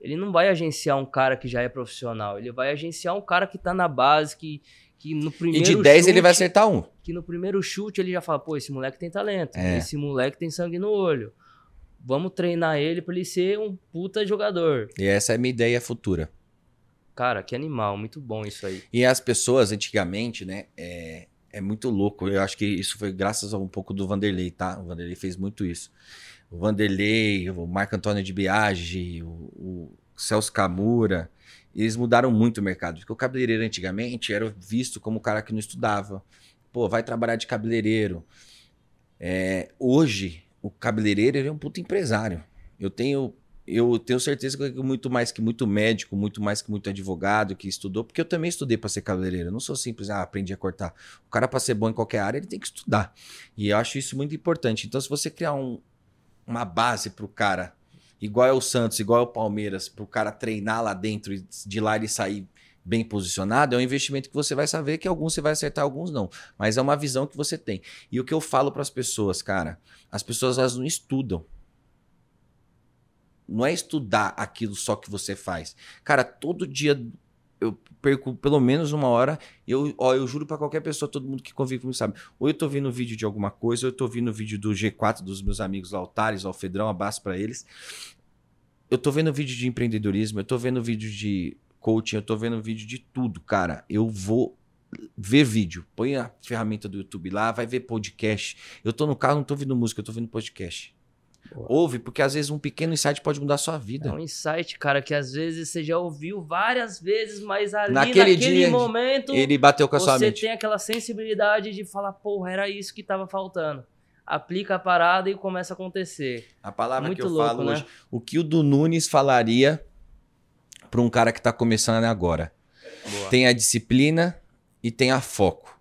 Ele não vai agenciar um cara que já é profissional, ele vai agenciar um cara que tá na base, que, que no primeiro E de 10 chute, ele vai acertar um. Que no primeiro chute ele já fala, pô, esse moleque tem talento, é. esse moleque tem sangue no olho. Vamos treinar ele para ele ser um puta jogador. E essa é a minha ideia futura. Cara, que animal, muito bom isso aí. E as pessoas antigamente, né, é, é muito louco. Eu acho que isso foi graças a um pouco do Vanderlei, tá? O Vanderlei fez muito isso. O Vanderlei, o Marco Antônio de Biagi, o, o Celso Camura, eles mudaram muito o mercado. Porque o cabeleireiro antigamente era visto como o cara que não estudava. Pô, vai trabalhar de cabeleireiro. É, hoje, o cabeleireiro é um puto empresário. Eu tenho eu tenho certeza que muito mais que muito médico, muito mais que muito advogado que estudou, porque eu também estudei para ser cabeleireiro. Não sou simples, ah, aprendi a cortar. O cara, para ser bom em qualquer área, ele tem que estudar. E eu acho isso muito importante. Então, se você criar um, uma base para o cara, igual é o Santos, igual é o Palmeiras, para o cara treinar lá dentro e de lá ele sair bem posicionado, é um investimento que você vai saber que alguns você vai acertar, alguns não. Mas é uma visão que você tem. E o que eu falo para as pessoas, cara, as pessoas elas não estudam não é estudar aquilo só que você faz. Cara, todo dia eu perco pelo menos uma hora. Eu, ó, eu juro para qualquer pessoa, todo mundo que convive comigo sabe. Ou eu tô vendo vídeo de alguma coisa, ou eu tô vendo vídeo do G4 dos meus amigos Altares, Alfedrão, abraço para eles. Eu tô vendo vídeo de empreendedorismo, eu tô vendo vídeo de coaching, eu tô vendo vídeo de tudo, cara. Eu vou ver vídeo. Põe a ferramenta do YouTube lá, vai ver podcast. Eu tô no carro, não tô ouvindo música, eu tô vendo podcast. Boa. Ouve, porque às vezes um pequeno insight pode mudar a sua vida. É um insight, cara, que às vezes você já ouviu várias vezes, mas ali naquele, naquele dia, momento. Ele bateu com a sua mente. Você tem aquela sensibilidade de falar, porra, era isso que tava faltando. Aplica a parada e começa a acontecer. A palavra Muito que eu louco, falo né? hoje. O que o do Nunes falaria para um cara que tá começando agora? Boa. Tem a disciplina e tem a foco.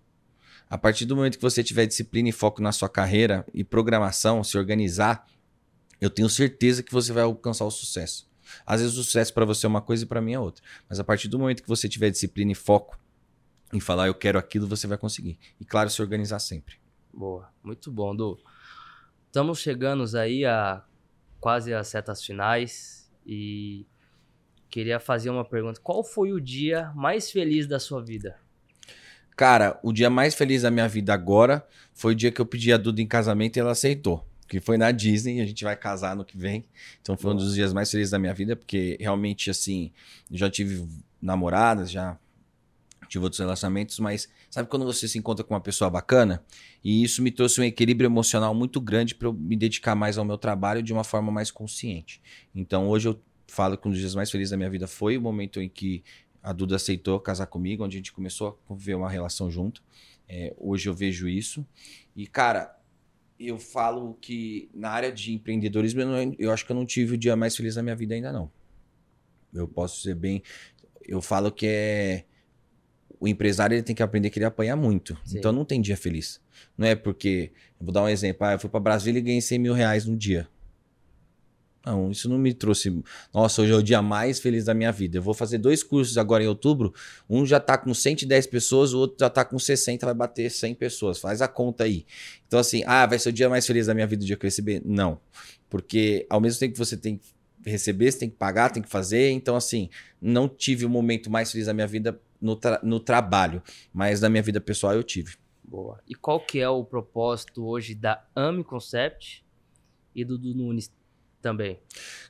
A partir do momento que você tiver disciplina e foco na sua carreira e programação, se organizar, eu tenho certeza que você vai alcançar o sucesso. Às vezes o sucesso para você é uma coisa e para mim é outra. Mas a partir do momento que você tiver disciplina e foco em falar eu quero aquilo, você vai conseguir. E claro, se organizar sempre. Boa, muito bom, Du. Estamos chegando aí a quase as setas finais e queria fazer uma pergunta. Qual foi o dia mais feliz da sua vida? Cara, o dia mais feliz da minha vida agora foi o dia que eu pedi a Duda em casamento e ela aceitou que foi na Disney, a gente vai casar no que vem. Então foi um dos dias mais felizes da minha vida, porque realmente, assim, já tive namoradas, já tive outros relacionamentos, mas sabe quando você se encontra com uma pessoa bacana? E isso me trouxe um equilíbrio emocional muito grande para eu me dedicar mais ao meu trabalho de uma forma mais consciente. Então hoje eu falo que um dos dias mais felizes da minha vida foi o momento em que a Duda aceitou casar comigo, onde a gente começou a conviver uma relação junto. É, hoje eu vejo isso. E, cara, eu falo que na área de empreendedorismo eu, não, eu, acho que eu não tive o dia mais feliz da minha vida ainda não. Eu posso ser bem, eu falo que é o empresário ele tem que aprender que ele apanha muito. Sim. Então não tem dia feliz. Não é porque, vou dar um exemplo, ah, eu fui para Brasília e ganhei 100 mil reais no dia. Não, isso não me trouxe. Nossa, hoje é o dia mais feliz da minha vida. Eu vou fazer dois cursos agora em outubro. Um já tá com 110 pessoas, o outro já tá com 60, vai bater 100 pessoas. Faz a conta aí. Então, assim, ah, vai ser o dia mais feliz da minha vida o dia que eu receber? Não. Porque ao mesmo tempo que você tem que receber, você tem que pagar, tem que fazer. Então, assim, não tive o momento mais feliz da minha vida no, tra no trabalho, mas na minha vida pessoal eu tive. Boa. E qual que é o propósito hoje da AMI Concept e do, do Nunes também?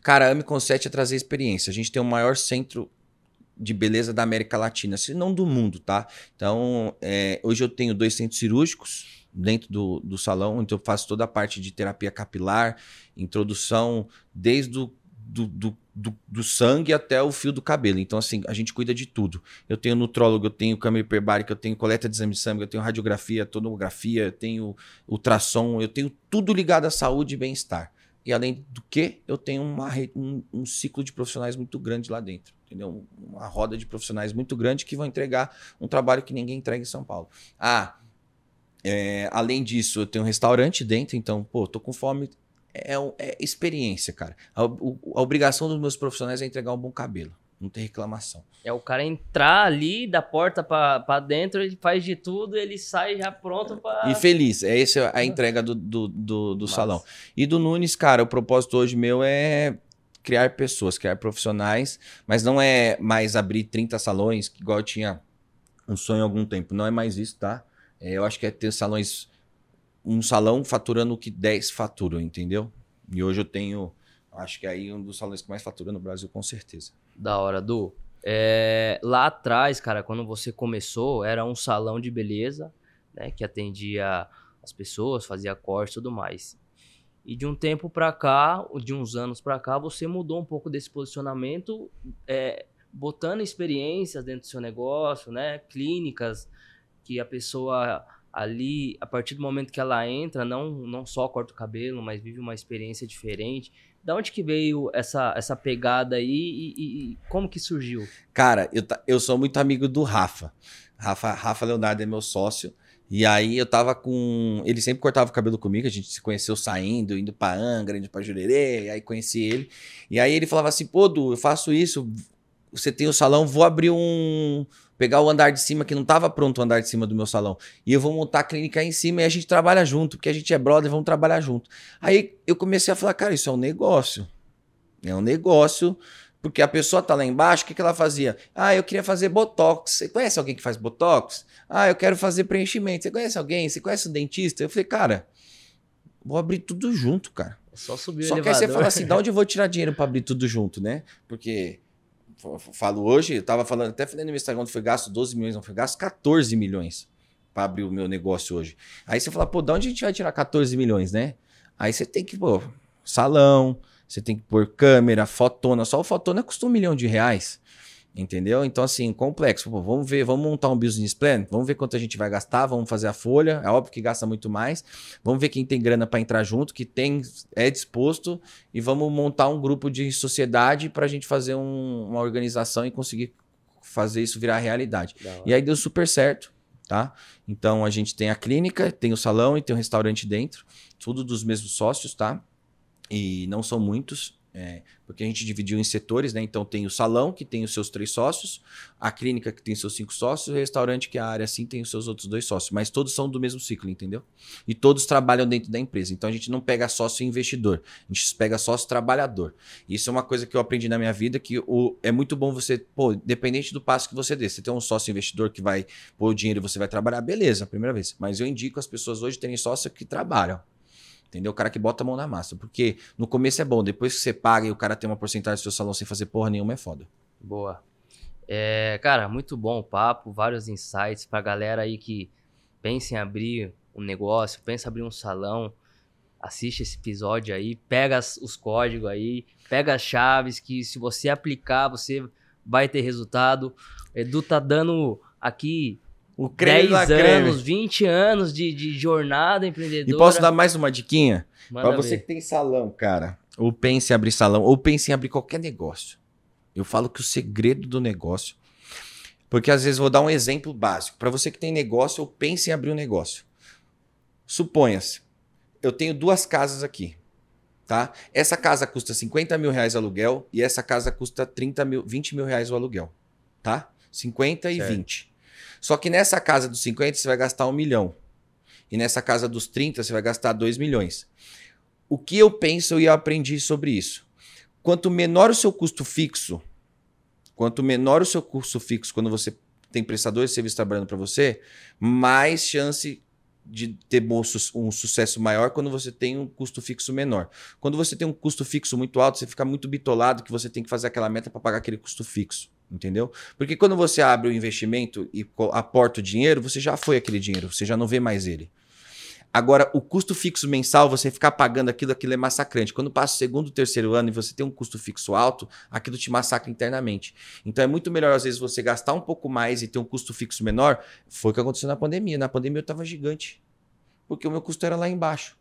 Cara, a Ami Concept é trazer experiência. A gente tem o maior centro de beleza da América Latina, se não do mundo, tá? Então, é, hoje eu tenho dois centros cirúrgicos dentro do, do salão, então eu faço toda a parte de terapia capilar, introdução, desde o do, do, do, do, sangue até o fio do cabelo. Então, assim, a gente cuida de tudo. Eu tenho nutrólogo, eu tenho câmera hiperbárica, eu tenho coleta de exame de sangue, eu tenho radiografia, tomografia, eu tenho ultrassom, eu tenho tudo ligado à saúde e bem-estar. E além do que, eu tenho uma, um, um, ciclo de profissionais muito grande lá dentro. Entendeu? Uma roda de profissionais muito grande que vão entregar um trabalho que ninguém entrega em São Paulo. Ah, é, além disso, eu tenho um restaurante dentro, então, pô, tô com fome. É, é experiência, cara. A, a obrigação dos meus profissionais é entregar um bom cabelo. Não tem reclamação. É o cara entrar ali da porta para dentro, ele faz de tudo, ele sai já pronto para. E feliz. É essa a entrega do, do, do, do salão. E do Nunes, cara, o propósito hoje meu é criar pessoas, criar profissionais, mas não é mais abrir 30 salões, igual eu tinha um sonho há algum tempo. Não é mais isso, tá? É, eu acho que é ter salões. Um salão faturando o que 10 faturam, entendeu? E hoje eu tenho. Acho que é aí um dos salões que mais fatura no Brasil, com certeza. Da hora, Du. É, lá atrás, cara, quando você começou, era um salão de beleza, né? Que atendia as pessoas, fazia corte e tudo mais. E de um tempo pra cá, de uns anos pra cá, você mudou um pouco desse posicionamento, é, botando experiências dentro do seu negócio, né? Clínicas que a pessoa ali, a partir do momento que ela entra, não, não só corta o cabelo, mas vive uma experiência diferente. Da onde que veio essa, essa pegada aí e, e, como que surgiu? Cara, eu, eu sou muito amigo do Rafa. Rafa, Rafa Leonardo é meu sócio. E aí eu tava com. Ele sempre cortava o cabelo comigo, a gente se conheceu saindo, indo pra Angra, indo pra Jurerê, aí conheci ele. E aí ele falava assim: pô, Du, eu faço isso, você tem o salão, vou abrir um, pegar o andar de cima, que não estava pronto o andar de cima do meu salão, e eu vou montar a clínica aí em cima e a gente trabalha junto, porque a gente é brother, vamos trabalhar junto. Aí eu comecei a falar, cara, isso é um negócio. É um negócio, porque a pessoa tá lá embaixo, o que, que ela fazia? Ah, eu queria fazer botox. Você conhece alguém que faz botox? Ah, eu quero fazer preenchimento. Você conhece alguém? Você conhece o dentista? Eu falei, cara, vou abrir tudo junto, cara. É só subir Só o que aí você fala assim, de onde eu vou tirar dinheiro para abrir tudo junto, né? Porque falo hoje, eu tava falando, até falando no meu Instagram, foi gasto 12 milhões, não foi gasto 14 milhões para abrir o meu negócio hoje. Aí você fala, pô, de onde a gente vai tirar 14 milhões, né? Aí você tem que, pô, salão, você tem que pôr câmera, fotona, só o fotona custa um milhão de reais. Entendeu? Então, assim, complexo. Pô, vamos ver, vamos montar um business plan, vamos ver quanto a gente vai gastar, vamos fazer a folha. É óbvio que gasta muito mais. Vamos ver quem tem grana para entrar junto, que tem é disposto, e vamos montar um grupo de sociedade para a gente fazer um, uma organização e conseguir fazer isso virar realidade. E aí deu super certo, tá? Então a gente tem a clínica, tem o salão e tem o restaurante dentro, tudo dos mesmos sócios, tá? E não são muitos, é, porque a gente dividiu em setores, né? Então tem o salão, que tem os seus três sócios, a clínica, que tem seus cinco sócios, o restaurante, que é a área assim, tem os seus outros dois sócios. Mas todos são do mesmo ciclo, entendeu? E todos trabalham dentro da empresa. Então a gente não pega sócio investidor, a gente pega sócio trabalhador. Isso é uma coisa que eu aprendi na minha vida, que o, é muito bom você, pô, dependente do passo que você dê, você tem um sócio investidor que vai pôr o dinheiro e você vai trabalhar, beleza, primeira vez. Mas eu indico as pessoas hoje terem sócio que trabalham. Entendeu? O cara que bota a mão na massa. Porque no começo é bom, depois que você paga e o cara tem uma porcentagem do seu salão sem fazer porra nenhuma, é foda. Boa. É, cara, muito bom o papo, vários insights pra galera aí que pensa em abrir um negócio, pensa em abrir um salão. Assiste esse episódio aí, pega os códigos aí, pega as chaves que se você aplicar, você vai ter resultado. Edu tá dando aqui o 10 anos, creme. 20 anos de, de jornada empreendedora. E posso dar mais uma diquinha? Para você que tem salão, cara, ou pense em abrir salão, ou pense em abrir qualquer negócio. Eu falo que o segredo do negócio. Porque às vezes vou dar um exemplo básico. Para você que tem negócio, ou pense em abrir um negócio. Suponha-se, eu tenho duas casas aqui. tá? Essa casa custa 50 mil reais aluguel e essa casa custa 30 mil, 20 mil reais o aluguel, tá? 50 e Certo. 20. Só que nessa casa dos 50 você vai gastar um milhão. E nessa casa dos 30 você vai gastar 2 milhões. O que eu penso e eu aprendi sobre isso? Quanto menor o seu custo fixo, quanto menor o seu custo fixo quando você tem prestadores de serviço trabalhando para você, mais chance de ter um sucesso maior quando você tem um custo fixo menor. Quando você tem um custo fixo muito alto, você fica muito bitolado que você tem que fazer aquela meta para pagar aquele custo fixo. Entendeu? Porque quando você abre o investimento e aporta o dinheiro, você já foi aquele dinheiro, você já não vê mais ele. Agora, o custo fixo mensal, você ficar pagando aquilo, aquilo é massacrante. Quando passa o segundo, terceiro ano e você tem um custo fixo alto, aquilo te massacra internamente. Então é muito melhor, às vezes, você gastar um pouco mais e ter um custo fixo menor. Foi o que aconteceu na pandemia. Na pandemia eu estava gigante. Porque o meu custo era lá embaixo.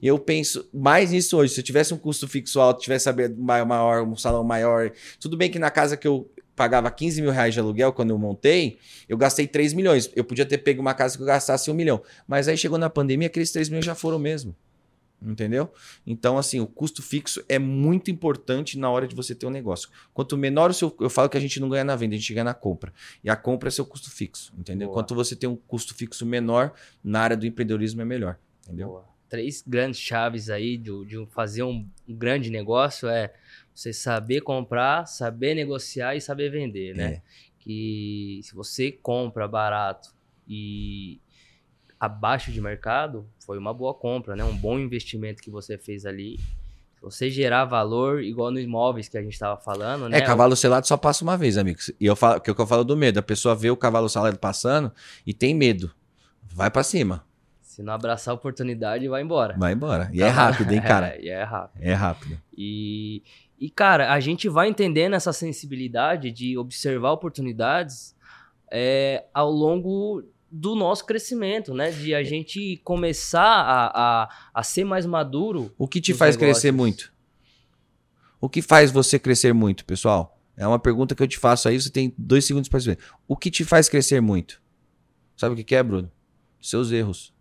E eu penso mais nisso hoje. Se eu tivesse um custo fixo alto, tivesse saber ma- maior, um salão maior. Tudo bem que na casa que eu pagava 15 mil reais de aluguel quando eu montei, eu gastei 3 milhões. Eu podia ter pego uma casa que eu gastasse um milhão. Mas aí chegou na pandemia, aqueles 3 milhões já foram mesmo. Entendeu? Então, assim, o custo fixo é muito importante na hora de você ter um negócio. Quanto menor o seu. Eu falo que a gente não ganha na venda, a gente ganha na compra. E a compra é seu custo fixo. Entendeu? Boa. Quanto você tem um custo fixo menor, na área do empreendedorismo é melhor. Entendeu? Boa. Três grandes chaves aí de, de fazer um, um grande negócio é você saber comprar, saber negociar e saber vender, né? É. Que se você compra barato e abaixo de mercado, foi uma boa compra, né? Um bom investimento que você fez ali. Se você gerar valor, igual nos imóveis que a gente estava falando, né? É, cavalo selado só passa uma vez, amigos. E eu falo, que é o que eu falo do medo. A pessoa vê o cavalo selado passando e tem medo. Vai pra cima. Se não abraçar a oportunidade, vai embora. Vai embora. E é rápido, hein, cara? *laughs* É, e é rápido. É rápido. E, e, cara, a gente vai entendendo essa sensibilidade de observar oportunidades é, ao longo do nosso crescimento, né? De a gente começar a, a, a ser mais maduro. O que te faz negócios. crescer muito? O que faz você crescer muito, pessoal? É uma pergunta que eu te faço aí, você tem dois segundos para responder. O que te faz crescer muito? Sabe o que é, Bruno? Seus erros.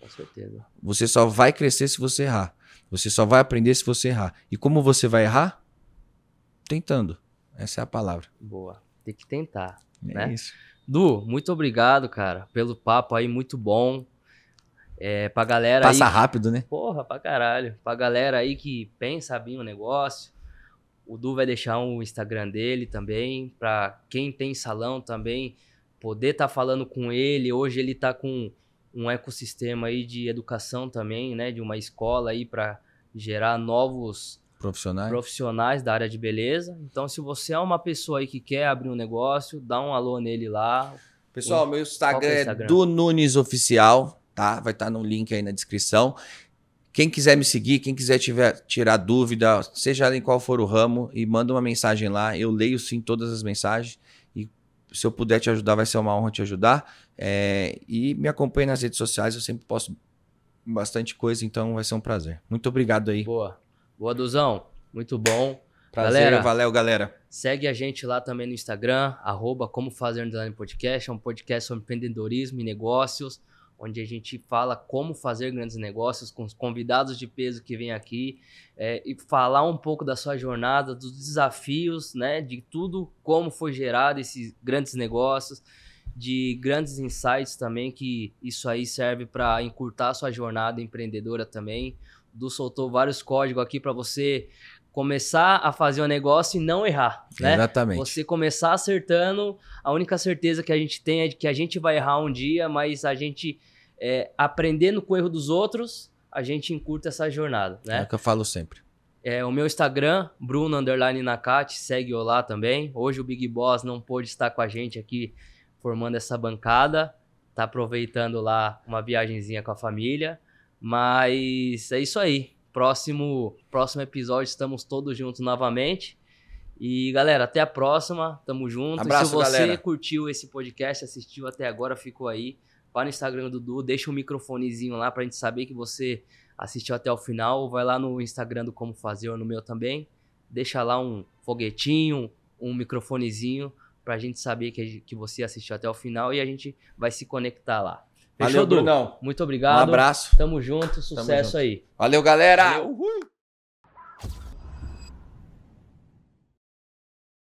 Com certeza. Você só vai crescer se você errar. Você só vai aprender se você errar. E como você vai errar? Tentando. Essa é a palavra. Boa. Tem que tentar. É Né? isso. Du, muito obrigado, cara, pelo papo aí, muito bom. É, pra galera Passa aí. rápido, né? Porra, pra caralho. Pra galera aí que pensa abrir um negócio, o Du vai deixar o Instagram dele também. Pra quem tem salão também, poder estar falando com ele. Hoje ele tá com um ecossistema aí de educação também, né? De uma escola aí pra gerar novos Profissionais. profissionais da área de beleza. Então, se você é uma pessoa aí que quer abrir um negócio, dá um alô nele lá. Pessoal, meu Instagram, é o é Instagram? do Nunes Oficial, tá? Vai estar no link aí na descrição. Quem quiser me seguir, quem quiser tiver, tirar dúvida, seja em qual for o ramo, e manda uma mensagem lá. Eu leio sim todas as mensagens. E se eu puder te ajudar, vai ser uma honra te ajudar. É, e me acompanhe nas redes sociais, eu sempre posto bastante coisa, então vai ser um prazer. Muito obrigado aí. Boa. Boa, Duzão. Muito bom. Prazer, Galera. valeu, galera. Segue a gente lá também no Instagram, arroba Como Fazer Underline Podcast. É um podcast sobre empreendedorismo e negócios, onde a gente fala como fazer grandes negócios com os convidados de peso que vêm aqui é, e falar um pouco da sua jornada, dos desafios, né, de tudo, como foi gerado esses grandes negócios, de grandes insights também, que isso aí serve para encurtar a sua jornada empreendedora também. O Du soltou vários códigos aqui para você começar a fazer um negócio e não errar, né? Exatamente. Você começar acertando, a única certeza que a gente tem é de que a gente vai errar um dia, mas a gente é, aprendendo com o erro dos outros, a gente encurta essa jornada, É né? o que eu falo sempre. É, o meu Instagram, Bruno Underline Nakati, segue eu lá também. Hoje o Big Boss não pôde estar com a gente aqui formando essa bancada, tá aproveitando lá uma viagenzinha com a família, mas é isso aí. Próximo, próximo episódio estamos todos juntos novamente. E galera, até a próxima. Tamo junto. Abraço, e se você galera. curtiu esse podcast, assistiu até agora, ficou aí, vai no Instagram do Dudu, deixa um microfonezinho lá pra gente saber que você assistiu até o final. Vai lá no Instagram do Como Fazer ou no meu também. Deixa lá um foguetinho, um microfonezinho pra gente saber que, que você assistiu até o final e a gente vai se conectar lá. Fechou, Valeu? Brunão. Muito Um obrigado. abraço. Tamo junto, sucesso junto. aí. Valeu, galera. Valeu. Uhul.